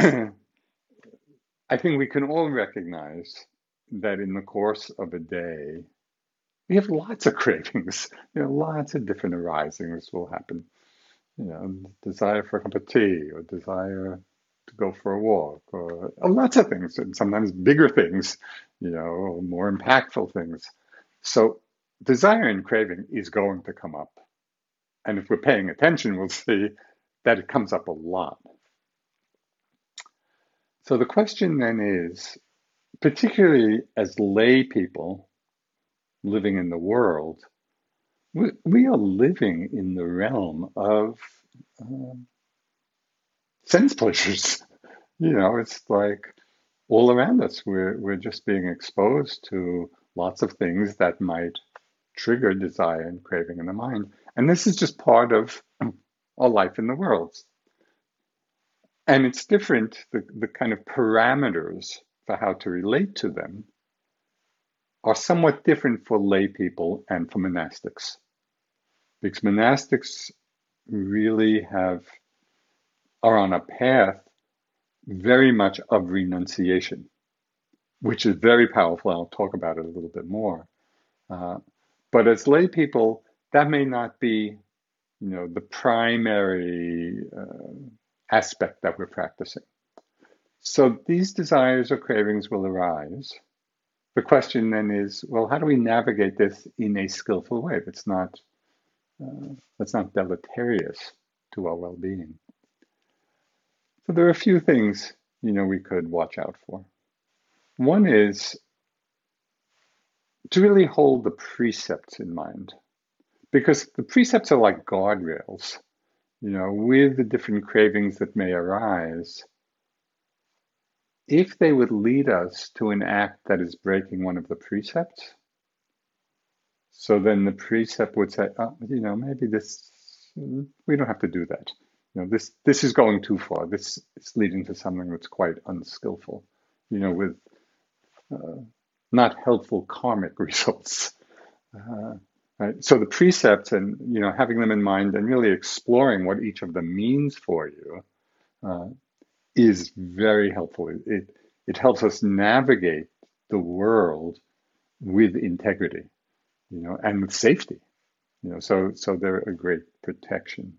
I think we can all recognize that in the course of a day, we have lots of cravings. You know, lots of different arisings will happen. You know, desire for a cup of tea, or desire to go for a walk, or uh, lots of things, and sometimes bigger things. You know, more impactful things. So, desire and craving is going to come up, and if we're paying attention, we'll see that it comes up a lot. So the question then is, particularly as lay people living in the world, we, we are living in the realm of um, sense pleasures. You know, it's like all around us. We're we're just being exposed to lots of things that might trigger desire and craving in the mind, and this is just part of our life in the world. And it's different. The the kind of parameters for how to relate to them are somewhat different for lay people and for monastics. Because monastics really have are on a path very much of renunciation, which is very powerful. I'll talk about it a little bit more. Uh, but as lay people, that may not be, you know, the primary uh, aspect that we're practicing. So these desires or cravings will arise, the question then is, well, how do we navigate this in a skillful way that's not uh, that's not deleterious to our well-being? So there are a few things you know we could watch out for. One is to really hold the precepts in mind, because the precepts are like guardrails. You know, with the different cravings that may arise, if they would lead us to an act that is breaking one of the precepts, so then the precept would say, oh, you know, maybe this, we don't have to do that. You know, this this is going too far. This is leading to something that's quite unskillful. You know, with uh, not helpful karmic results. Uh, right? So the precepts and you know having them in mind and really exploring what each of them means for you uh, is very helpful. It, it it helps us navigate the world with integrity you know, and with safety, you know, so so they're a great protection.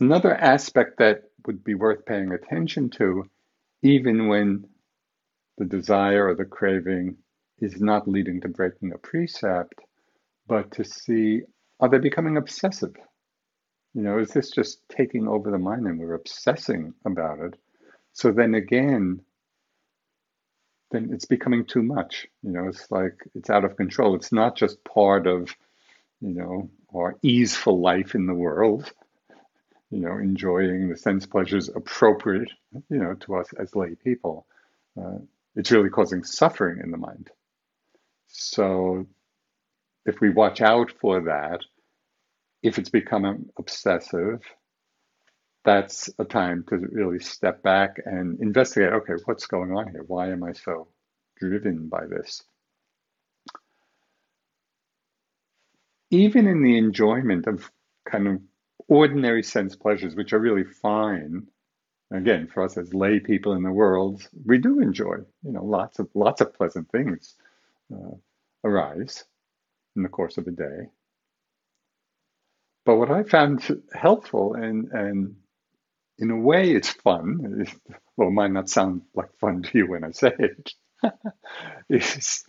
Another aspect that would be worth paying attention to, even when the desire or the craving is not leading to breaking a precept, but to see are they becoming obsessive? You know, is this just taking over the mind and we're obsessing about it? So then again, then it's becoming too much. You know, it's like it's out of control. It's not just part of, you know, our easeful life in the world, you know, enjoying the sense pleasures appropriate, you know, to us as lay people. Uh, it's really causing suffering in the mind. So if we watch out for that, if it's becoming obsessive, that's a time to really step back and investigate okay, what's going on here? Why am I so driven by this? Even in the enjoyment of kind of ordinary sense pleasures, which are really fine, again, for us as lay people in the world, we do enjoy, you know, lots of lots of pleasant things uh, arise in the course of a day. But what I found helpful and and in a way, it's fun. Well, it might not sound like fun to you when I say it. it's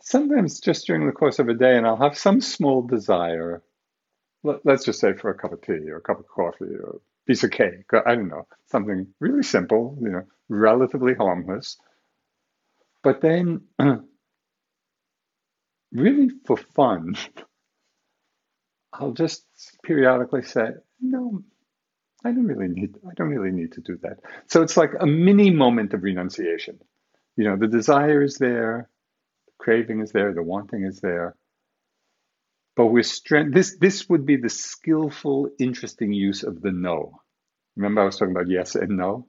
sometimes just during the course of a day, and I'll have some small desire. Let, us just say for a cup of tea or a cup of coffee or a piece of cake. I don't know, something really simple, you know, relatively harmless. But then, really for fun, I'll just periodically say, no, I don't really need I don't really need to do that. So it's like a mini moment of renunciation. You know, the desire is there, the craving is there, the wanting is there. But we're strength this this would be the skillful, interesting use of the no. Remember I was talking about yes and no?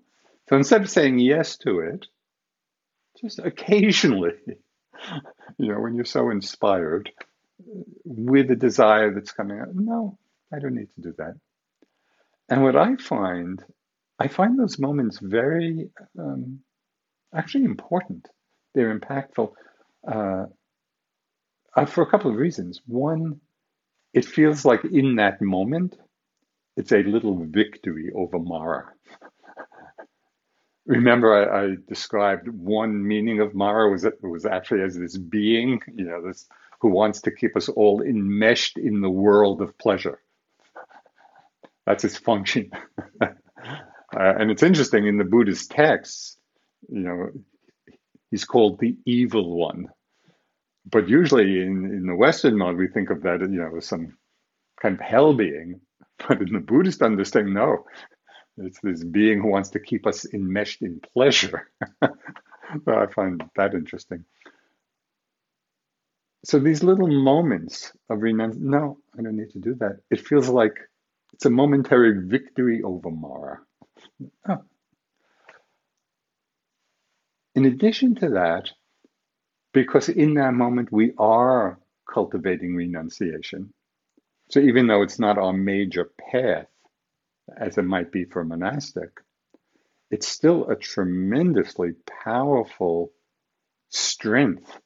So instead of saying yes to it, just occasionally, you know, when you're so inspired uh, with a desire that's coming up, no, I don't need to do that. And what I find, I find those moments very um, actually important. They're impactful uh, uh, for a couple of reasons. One, it feels like in that moment, it's a little victory over Mara. Remember, I, I, described one meaning of Mara was it was actually as this being, you know, this who wants to keep us all enmeshed in the world of pleasure. That's his function. uh, and it's interesting in the Buddhist texts, you know, he's called the evil one. But usually in, in the Western mode, we think of that, you know, as some kind of hell being. But in the Buddhist understanding, no, it's this being who wants to keep us enmeshed in pleasure. I find that interesting. So these little moments of renunciation, no, I don't need to do that. It feels like it's a momentary victory over Mara. Oh. In addition to that, because in that moment we are cultivating renunciation, so even though it's not our major path, as it might be for a monastic, it's still a tremendously powerful strength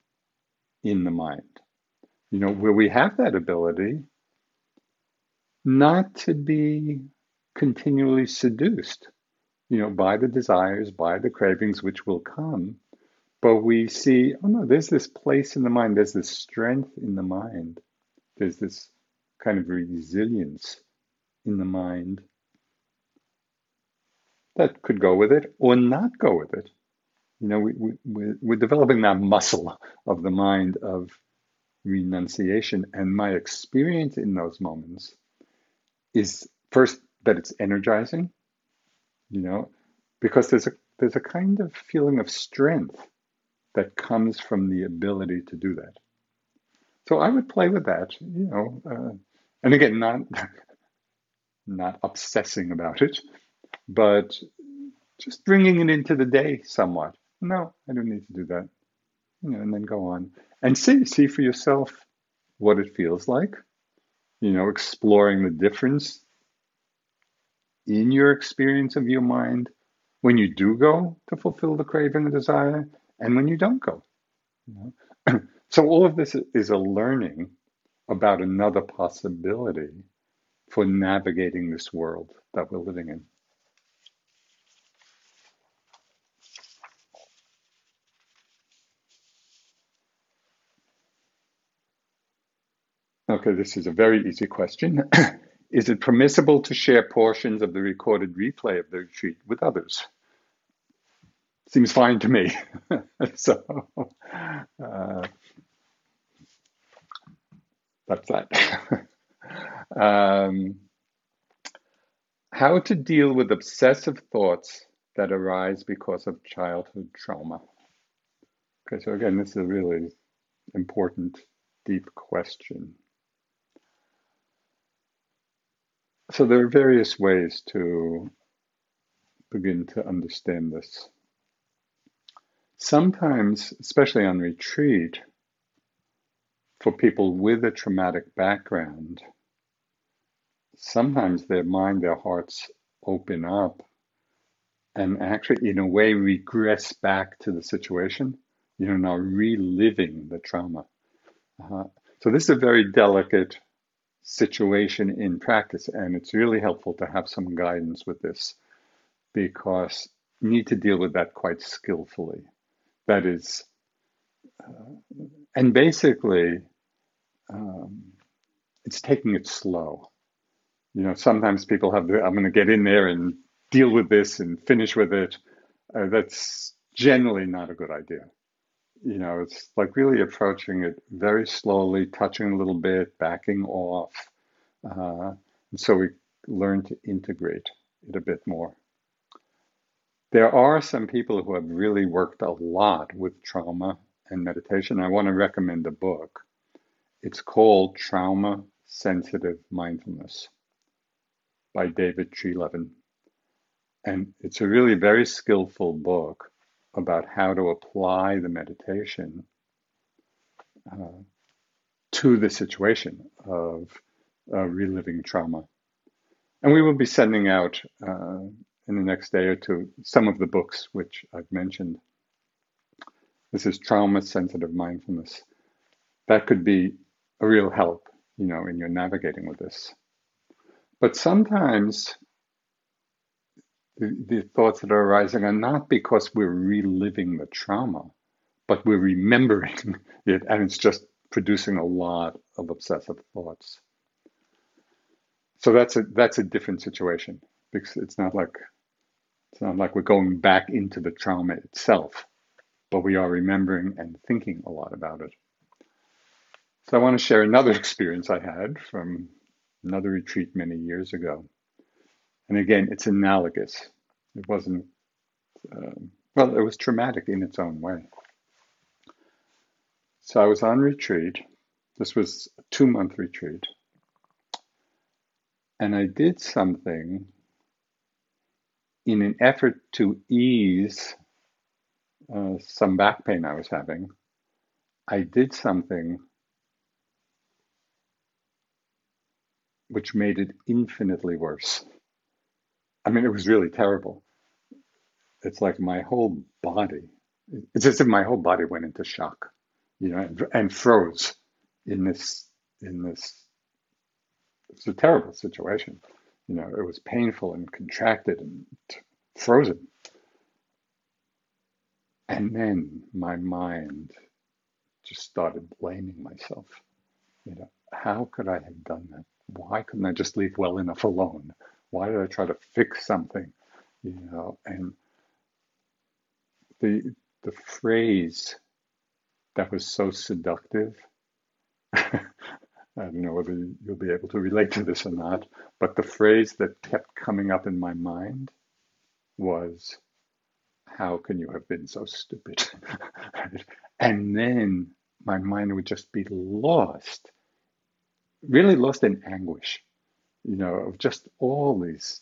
in the mind. You know, where we have that ability, not to be continually seduced, you know, by the desires, by the cravings which will come. But we see, oh no, there's this place in the mind, there's this strength in the mind, there's this kind of resilience in the mind that could go with it or not go with it. You know, we, we, we're developing that muscle of the mind of renunciation. And my experience in those moments is first that it's energizing, you know, because there's a there's a kind of feeling of strength that comes from the ability to do that. So I would play with that, you know, uh, and again, not not obsessing about it, but just bringing it into the day somewhat. No, I don't need to do that, you know, and then go on and see see for yourself what it feels like. You know, exploring the difference in your experience of your mind when you do go to fulfill the craving and desire and when you don't go. You know? so all of this is a learning about another possibility for navigating this world that we're living in. Okay, this is a very easy question. is it permissible to share portions of the recorded replay of the retreat with others? Seems fine to me. so uh, that's that. um, how to deal with obsessive thoughts that arise because of childhood trauma. Okay, so again, this is a really important, deep question. So there are various ways to begin to understand this. Sometimes, especially on retreat, for people with a traumatic background, sometimes their mind, their hearts open up and actually, in a way, regress back to the situation, you know, now reliving the trauma. Uh, so, this is a very delicate situation in practice. And it's really helpful to have some guidance with this because you need to deal with that quite skillfully. That is, uh, and basically, um, it's taking it slow. You know, sometimes people have the, I'm going to get in there and deal with this and finish with it. Uh, that's generally not a good idea you know, it's like really approaching it very slowly, touching a little bit, backing off. Uh, and so we learn to integrate it a bit more. There are some people who have really worked a lot with trauma and meditation. I want to recommend a book. It's called Trauma Sensitive Mindfulness by David Treleaven. And it's a really very skillful book about how to apply the meditation uh, to the situation of uh, reliving trauma. And we will be sending out uh, in the next day or two some of the books which I've mentioned. This is trauma sensitive mindfulness. That could be a real help, you know, in your navigating with this. But sometimes the, thoughts that are arising are not because we're reliving the trauma, but we're remembering it, and it's just producing a lot of obsessive thoughts. So that's a that's a different situation because it's not like it's not like we're going back into the trauma itself, but we are remembering and thinking a lot about it. So I want to share another experience I had from another retreat many years ago. And again, it's analogous. It wasn't, um, well, it was traumatic in its own way. So I was on retreat. This was a two month retreat. And I did something in an effort to ease uh, some back pain I was having. I did something which made it infinitely worse. I mean, it was really terrible. It's like my whole body, it's as if my whole body went into shock, you know, and, and froze in this, in this, it's a terrible situation. You know, it was painful and contracted and frozen. And then my mind just started blaming myself. You know, how could I have done that? Why couldn't I just leave well enough alone? Why did I try to fix something? You know, and the the phrase that was so seductive. I don't know whether you'll be able to relate to this or not, but the phrase that kept coming up in my mind was, How can you have been so stupid? and then my mind would just be lost, really lost in anguish, you know, of just all these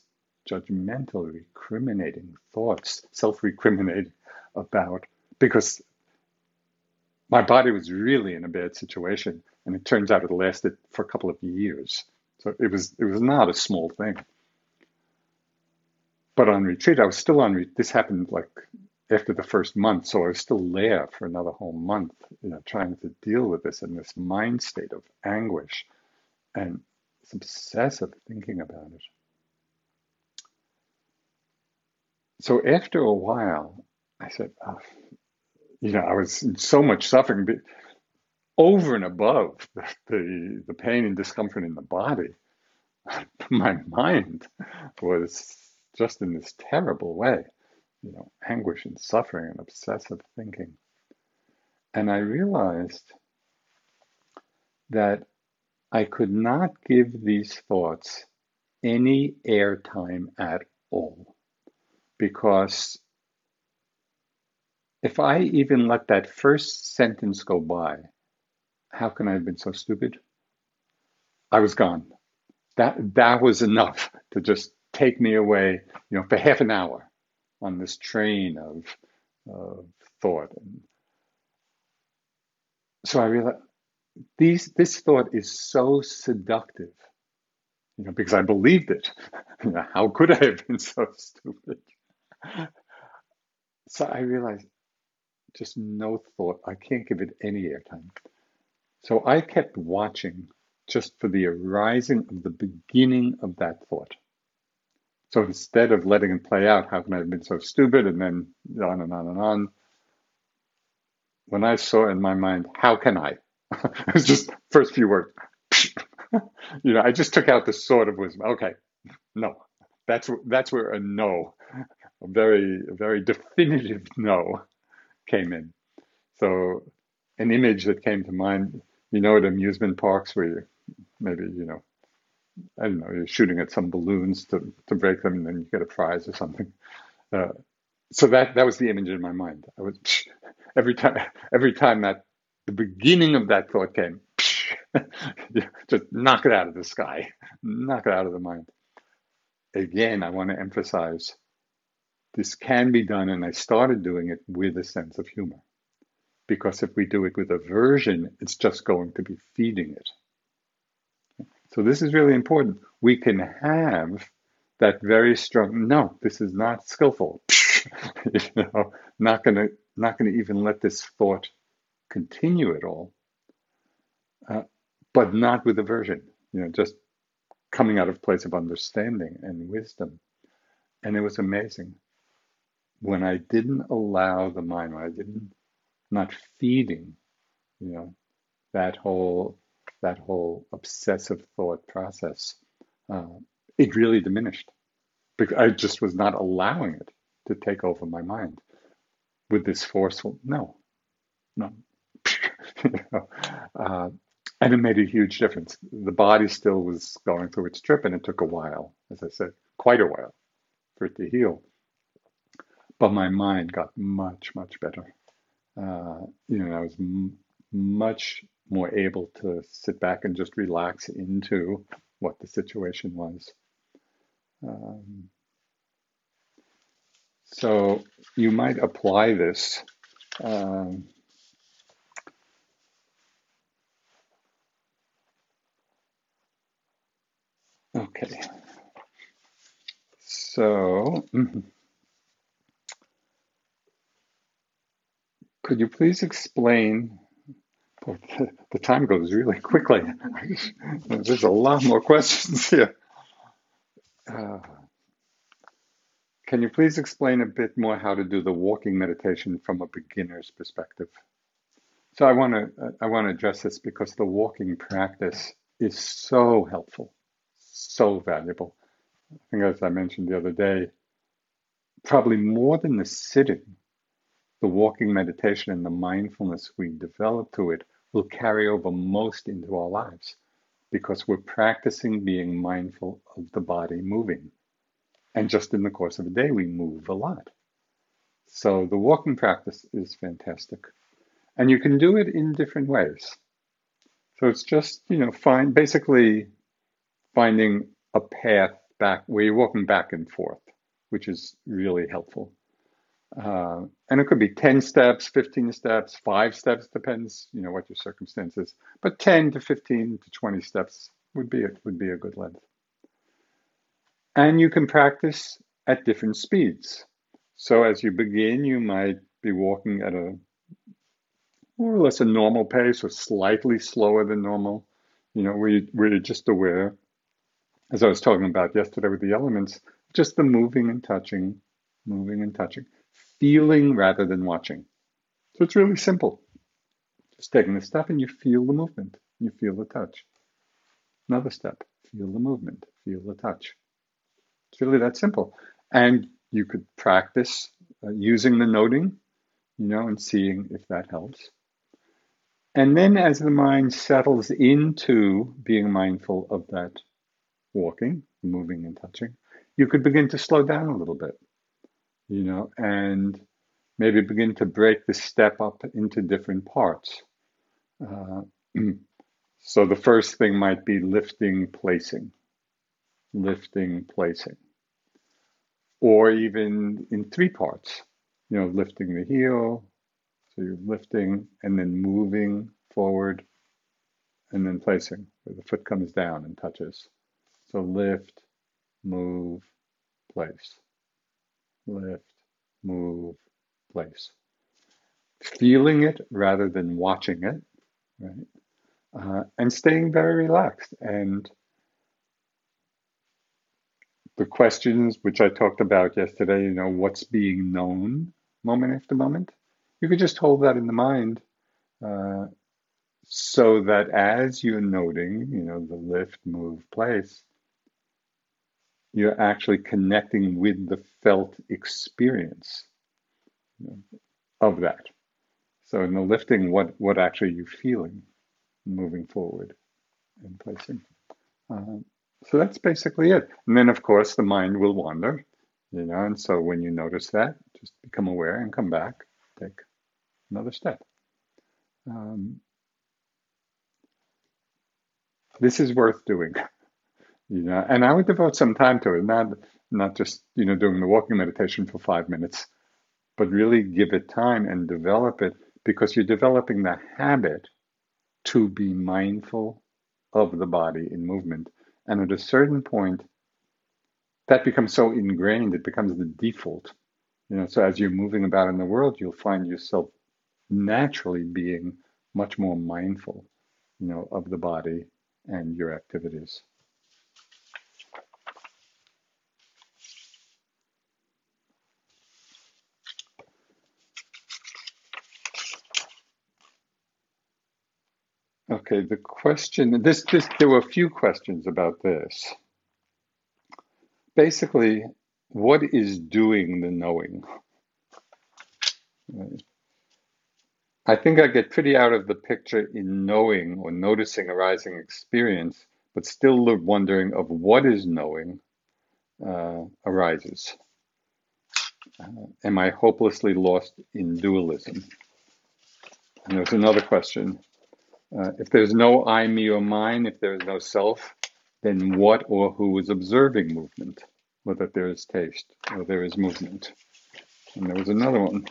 judgmental, recriminating thoughts, self recriminating about, because my body was really in a bad situation, and it turns out it lasted for a couple of years. So it was it was not a small thing. But on retreat, I was still on. Re- this happened like after the first month, so I was still there for another whole month, you know, trying to deal with this in this mind state of anguish and this obsessive thinking about it. So after a while, I said, oh, you know, I was in so much suffering, over and above the the pain and discomfort in the body, my mind was just in this terrible way, you know, anguish and suffering and obsessive thinking. And I realized that I could not give these thoughts any airtime at all because if I even let that first sentence go by, how can I have been so stupid? I was gone. That that was enough to just take me away, you know, for half an hour on this train of, of thought. So I realized these this thought is so seductive, you know, because I believed it. How could I have been so stupid? So I realized just no thought. I can't give it any airtime. So I kept watching just for the arising of the beginning of that thought. So instead of letting it play out, how can I have been so stupid? And then on and on and on. When I saw in my mind, how can I? it was just first few words. you know, I just took out the sword of wisdom. Okay, no, that's that's where a no, a very very definitive no, came in. So an image that came to mind, you know, at amusement parks where you maybe, you know, I don't know, you're shooting at some balloons to, to break them and then you get a prize or something. Uh, so that that was the image in my mind. I was every time every time that the beginning of that thought came, just knock it out of the sky, knock it out of the mind. Again, I want to emphasize this can be done, and I started doing it with a sense of humor. Because if we do it with aversion, it's just going to be feeding it. So this is really important. We can have that very strong, no, this is not skillful. you know, not gonna not gonna even let this thought continue it all. Uh, but not with aversion, you know, just coming out of place of understanding and wisdom. And it was amazing when I didn't allow the mind, when I didn't not feeding, you know, that whole that whole obsessive thought process, uh, it really diminished because I just was not allowing it to take over my mind with this forceful no, no, know, uh, and it made a huge difference. The body still was going through its trip, and it took a while, as I said, quite a while for it to heal but my mind got much much better. Uh, you know, I was m- much more able to sit back and just relax into what the situation was. Um, so you might apply this. Um, okay. So. Mm-hmm. Could you please explain? Boy, the time goes really quickly. There's a lot more questions here. Uh, can you please explain a bit more how to do the walking meditation from a beginner's perspective? So I want to I want to address this because the walking practice is so helpful, so valuable. I think as I mentioned the other day, probably more than the sitting, the walking meditation and the mindfulness we develop through it will carry over most into our lives because we're practicing being mindful of the body moving. And just in the course of a day, we move a lot. So the walking practice is fantastic. And you can do it in different ways. So it's just, you know, find basically finding a path back where you're walking back and forth, which is really helpful. Uh, and it could be 10 steps, 15 steps, five steps, depends, you know, what your circumstances. But 10 to 15 to 20 steps would be a, would be a good length. And you can practice at different speeds. So as you begin, you might be walking at a more or less a normal pace or slightly slower than normal, you know, where, you, where you're just aware, as I was talking about yesterday with the elements, just the moving and touching, moving and touching, feeling rather than watching. So it's really simple. Just taking a step and you feel the movement, you feel the touch. Another step, feel the movement, feel the touch. It's really that simple. And you could practice uh, using the noting, you know, and seeing if that helps. And then as the mind settles into being mindful of that walking, moving and touching, you could begin to slow down a little bit, you know, and maybe begin to break the step up into different parts. Uh, so the first thing might be lifting, placing, lifting, placing, or even in three parts, you know, lifting the heel, so you're lifting and then moving forward and then placing where the foot comes down and touches. So lift, move, place. Lift, move, place. Feeling it rather than watching it, right? Uh, and staying very relaxed. And the questions which I talked about yesterday, you know, what's being known moment after moment, you could just hold that in the mind uh, so that as you're noting, you know, the lift, move, place, you're actually connecting with the felt experience of that. So in the lifting, what what actually are you feeling, moving forward and placing? Uh, so that's basically it. And then, of course, the mind will wander, you know. And so when you notice that, just become aware and come back. Take another step. Um, this is worth doing, you know, and I would devote some time to it, not not just you know doing the walking meditation for five minutes, but really give it time and develop it because you're developing the habit to be mindful of the body in movement, and at a certain point, that becomes so ingrained, it becomes the default. You know, so as you're moving about in the world, you'll find yourself naturally being much more mindful, you know, of the body and your activities. Okay, the question this this there were a few questions about this. Basically, what is doing the knowing? I think I get pretty out of the picture in knowing or noticing arising experience, but still the wondering of what is knowing uh, arises. Uh, am I hopelessly lost in dualism? And there's another question. Uh, if there's no I, me, or mine, if there is no self, then what or who is observing movement? Whether there is taste or there is movement. And there was another one.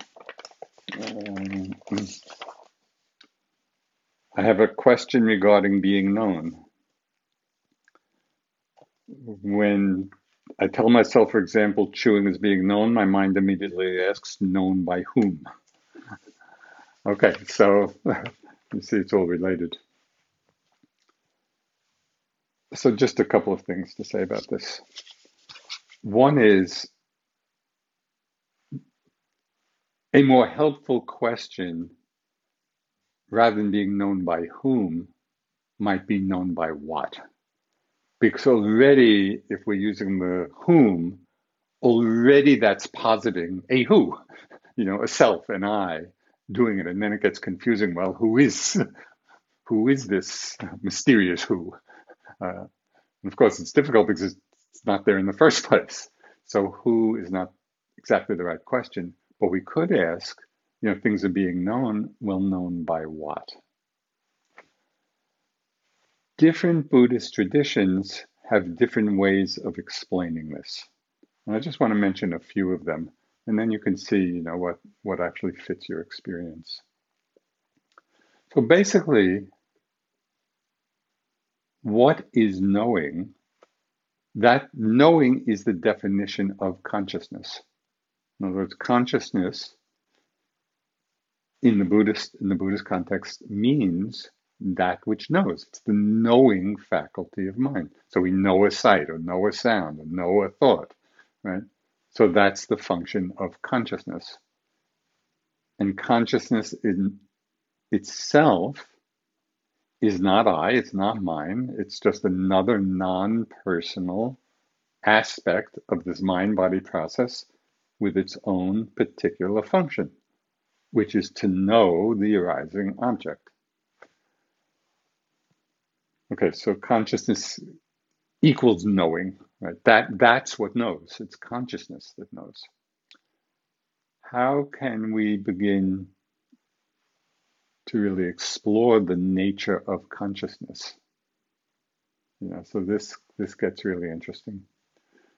Um, I have a question regarding being known. When I tell myself, for example, chewing is being known, my mind immediately asks, known by whom? Okay, so you see, it's all related. So, just a couple of things to say about this. One is a more helpful question rather than being known by whom, might be known by what. Because already, if we're using the whom, already that's positing a who, you know, a self, an I doing it. And then it gets confusing. Well, who is, who is this mysterious who? Uh, and of course, it's difficult because it's not there in the first place. So who is not exactly the right question. But we could ask, you know, things are being known, well known by what? Different Buddhist traditions have different ways of explaining this. And I just want to mention a few of them, and then you can see, you know, what, what actually fits your experience. So basically, what is knowing? That knowing is the definition of consciousness. In other words, consciousness in the Buddhist in the Buddhist context means that which knows. It's the knowing faculty of mind. So we know a sight or know a sound or know a thought, right? So that's the function of consciousness. And consciousness in itself is not I, it's not mine. It's just another non personal aspect of this mind body process with its own particular function, which is to know the arising object. Okay, so consciousness equals knowing, right? That that's what knows. It's consciousness that knows. How can we begin to really explore the nature of consciousness? Know, so this this gets really interesting.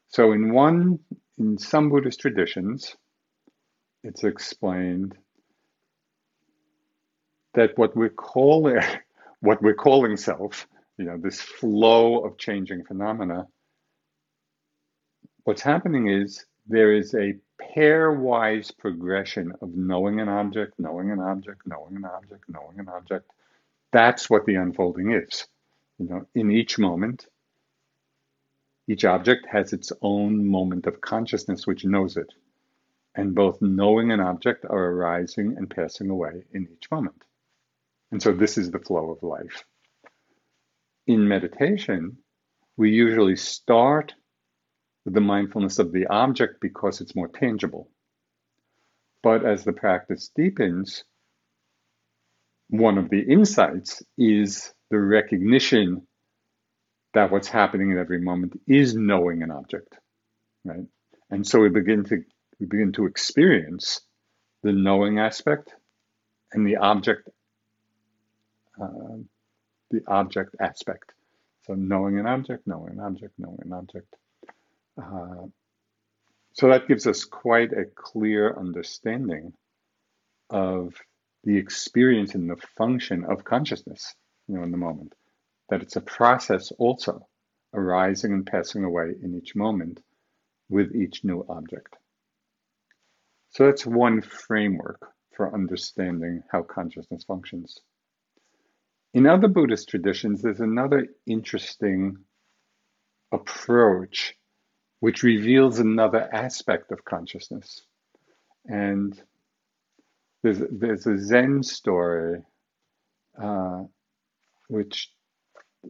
So in one in some Buddhist traditions, it's explained that what we're calling what we're calling self you know, this flow of changing phenomena, what's happening is there is a pairwise progression of knowing an object, knowing an object, knowing an object, knowing an object. That's what the unfolding is. You know, in each moment, each object has its own moment of consciousness which knows it. And both knowing and object are arising and passing away in each moment. And so this is the flow of life in meditation, we usually start with the mindfulness of the object because it's more tangible. But as the practice deepens, one of the insights is the recognition that what's happening at every moment is knowing an object, right? And so we begin to we begin to experience the knowing aspect and the object uh, the object aspect. So knowing an object, knowing an object, knowing an object. Uh, so that gives us quite a clear understanding of the experience and the function of consciousness, you know, in the moment. That it's a process also arising and passing away in each moment with each new object. So that's one framework for understanding how consciousness functions. In other Buddhist traditions, there's another interesting approach which reveals another aspect of consciousness. And there's, there's a Zen story uh, which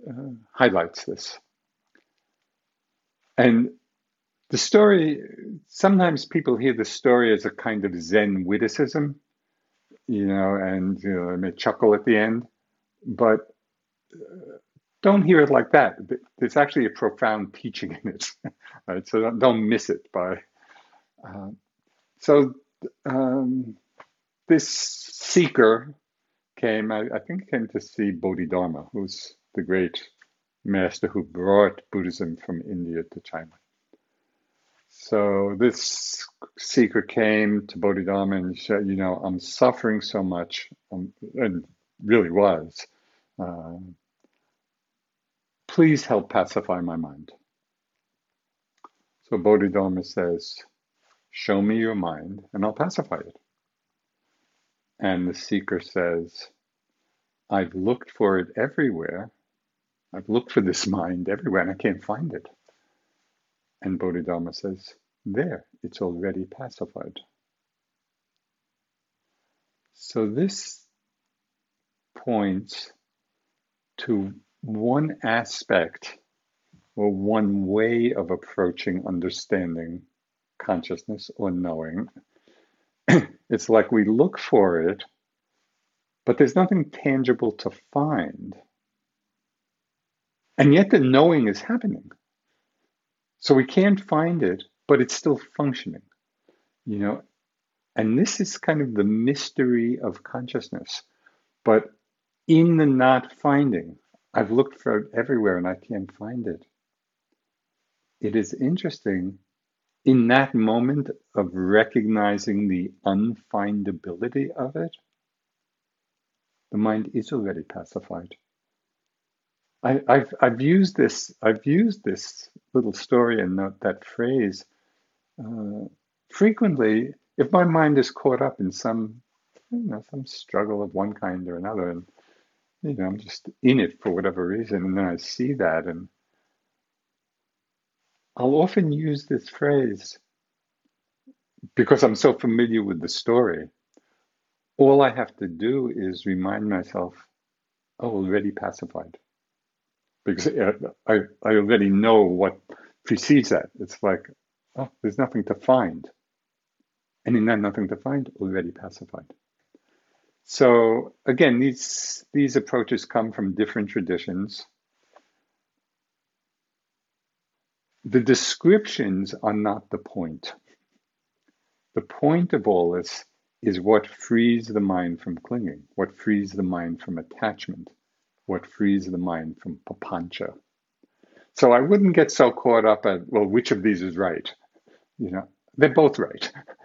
uh, highlights this. And the story, sometimes people hear the story as a kind of Zen witticism, you know, and you know, they may chuckle at the end but uh, don't hear it like that. There's actually a profound teaching in it, right? So don't, don't miss it by. Uh, so um, this seeker came, I, I think, came to see Bodhidharma, who's the great master who brought Buddhism from India to China. So this seeker came to Bodhidharma and said, "You know, I'm suffering so much," um, and really was. Uh, please help pacify my mind. So Bodhidharma says, Show me your mind and I'll pacify it. And the seeker says, I've looked for it everywhere. I've looked for this mind everywhere and I can't find it. And Bodhidharma says, There, it's already pacified. So this points to one aspect or one way of approaching understanding consciousness or knowing. it's like we look for it, but there's nothing tangible to find. And yet the knowing is happening. So we can't find it, but it's still functioning. You know, and this is kind of the mystery of consciousness. But in the not finding, I've looked for it everywhere and I can't find it. It is interesting in that moment of recognizing the unfindability of it, the mind is already pacified. I, have I've used this I've used this little story and that phrase uh, frequently if my mind is caught up in some you know some struggle of one kind or another and you know I'm just in it for whatever reason and then I see that and I'll often use this phrase because I'm so familiar with the story. All I have to do is remind myself, oh, already pacified. Because uh, I, I already know what precedes that. It's like, oh, there's nothing to find. And in that nothing to find, already pacified. So again, these these approaches come from different traditions. The descriptions are not the point. The point of all this is what frees the mind from clinging, what frees the mind from attachment, what frees the mind from papancha. So I wouldn't get so caught up at, well, which of these is right? You know, they're both right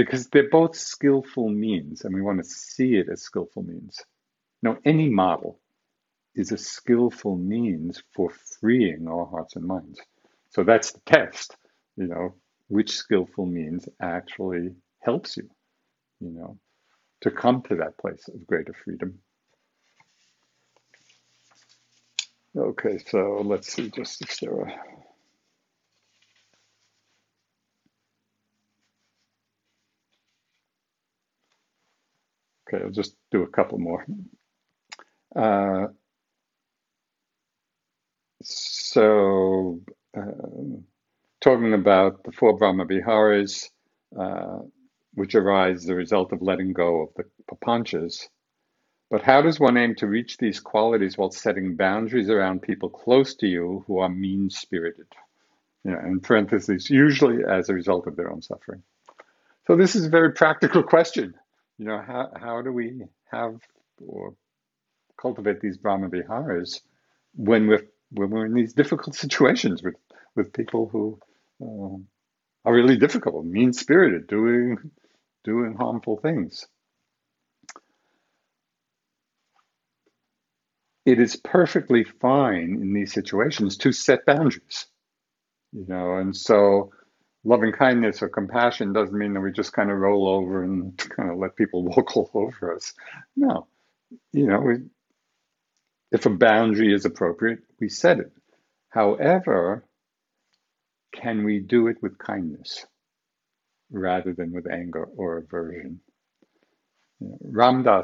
because they're both skillful means and we want to see it as skillful means. Now, any model is a skillful means for freeing our hearts and minds. So that's the test, you know, which skillful means actually helps you, you know, to come to that place of greater freedom. Okay, so let's see just if there are. Okay, I'll just do a couple more. Uh, so, uh, talking about the four Brahma Viharas, uh, which arise as a result of letting go of the papanchas. But how does one aim to reach these qualities while setting boundaries around people close to you who are mean spirited? Yeah, in parentheses, usually as a result of their own suffering. So this is a very practical question. You know, how, how do we have or cultivate these Brahma Viharas when we're, when we're in these difficult situations with, with people who uh, are really difficult, mean spirited, doing, doing harmful things? It is perfectly fine in these situations to set boundaries, you know, and so loving kindness or compassion doesn't mean that we just kind of roll over and kind of let people walk all over us. No, you know, we, if a boundary is appropriate, we set it. However, can we do it with kindness rather than with anger or aversion? Know,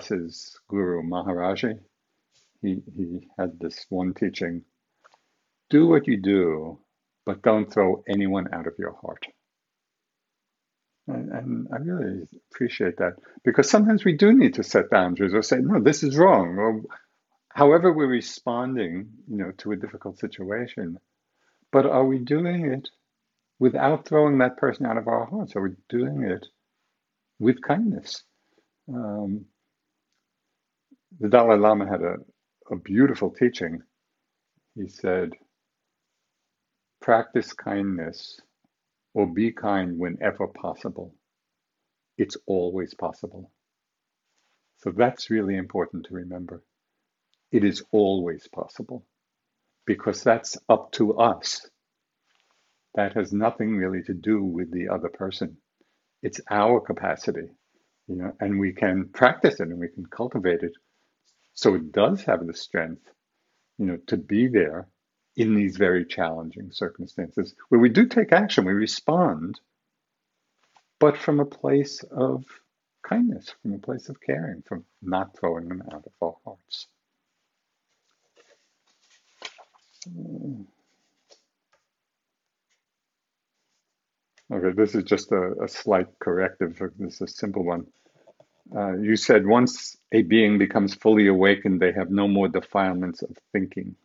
guru Maharaji, he, he had this one teaching do what you do but don't throw anyone out of your heart. And, and, I really appreciate that because sometimes we do need to set boundaries or say, no, this is wrong. Or however we're responding, you know, to a difficult situation. But are we doing it without throwing that person out of our hearts? Are we doing it with kindness? Um, the Dalai Lama had a, a beautiful teaching. He said, Practice kindness or be kind whenever possible. It's always possible. So that's really important to remember. It is always possible because that's up to us. That has nothing really to do with the other person. It's our capacity, you know, and we can practice it and we can cultivate it. So it does have the strength, you know, to be there in these very challenging circumstances where we do take action, we respond, but from a place of kindness, from a place of caring, from not throwing them out of our hearts. Okay, this is just a, a slight corrective. This is a simple one. Uh, you said once a being becomes fully awakened, they have no more defilements of thinking.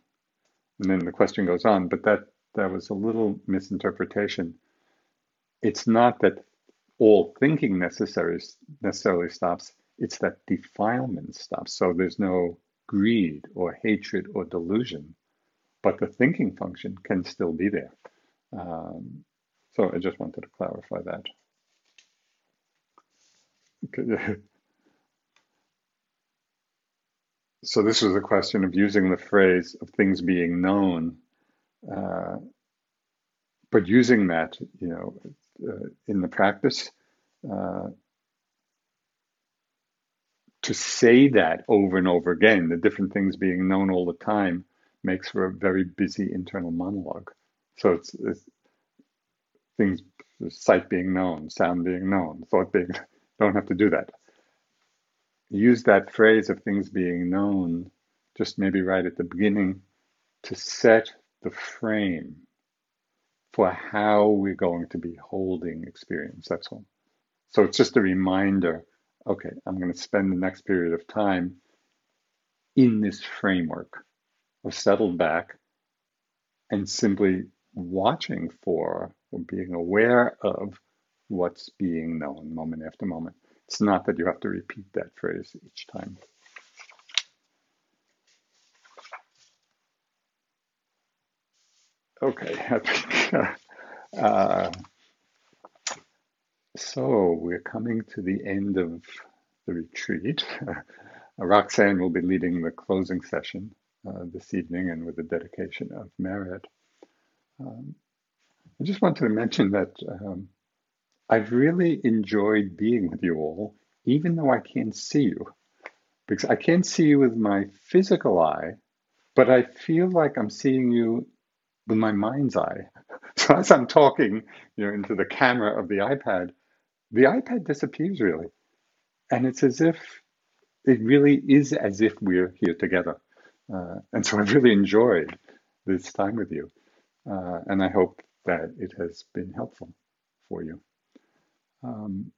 And then the question goes on, but that, that was a little misinterpretation. It's not that all thinking necessary, necessarily stops, it's that defilement stops. So there's no greed or hatred or delusion, but the thinking function can still be there. Um, so I just wanted to clarify that. Okay. So this was a question of using the phrase of things being known, uh, but using that, you know, uh, in the practice, uh, to say that over and over again, the different things being known all the time, makes for a very busy internal monologue. So it's, it's things, sight being known, sound being known, thought being, don't have to do that use that phrase of things being known just maybe right at the beginning to set the frame for how we're going to be holding experience. That's all. So it's just a reminder okay, I'm going to spend the next period of time in this framework of settled back and simply watching for or being aware of what's being known moment after moment. It's not that you have to repeat that phrase each time. Okay, uh, so we're coming to the end of the retreat. Roxanne will be leading the closing session uh, this evening and with the dedication of merit. Um, I just wanted to mention that um, I've really enjoyed being with you all, even though I can't see you. Because I can't see you with my physical eye, but I feel like I'm seeing you with my mind's eye. So as I'm talking, you know, into the camera of the iPad, the iPad disappears really. And it's as if it really is as if we're here together. Uh, and so I've really enjoyed this time with you. Uh, and I hope that it has been helpful for you. Um,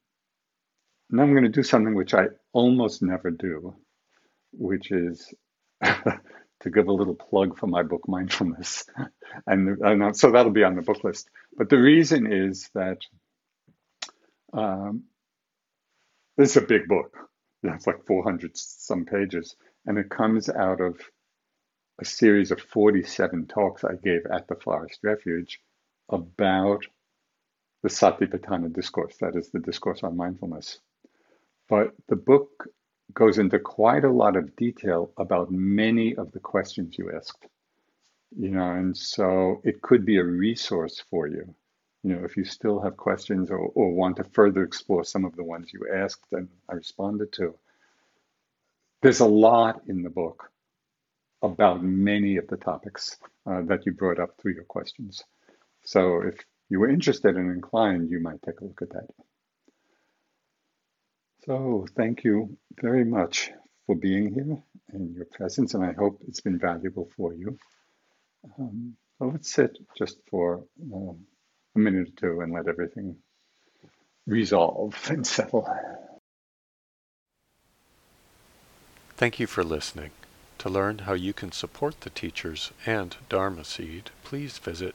now I'm going to do something which I almost never do, which is to give a little plug for my book, Mindfulness. and, and, so that'll be on the book list. But the reason is that um, this is a big book. It's like 400 some pages. And it comes out of a series of 47 talks I gave at the Forest Refuge about the Satipatthana discourse, that is the discourse on mindfulness. But the book goes into quite a lot of detail about many of the questions you asked. You know, and so it could be a resource for you. You know, if you still have questions or, or want to further explore some of the ones you asked and I responded to. There's a lot in the book about many of the topics uh, that you brought up through your questions. So if you were interested and inclined, you might take a look at that. So thank you very much for being here and your presence, and I hope it's been valuable for you. Um, so let's sit just for um, a minute or two and let everything resolve and settle. Thank you for listening. To learn how you can support the teachers and Dharma Seed, please visit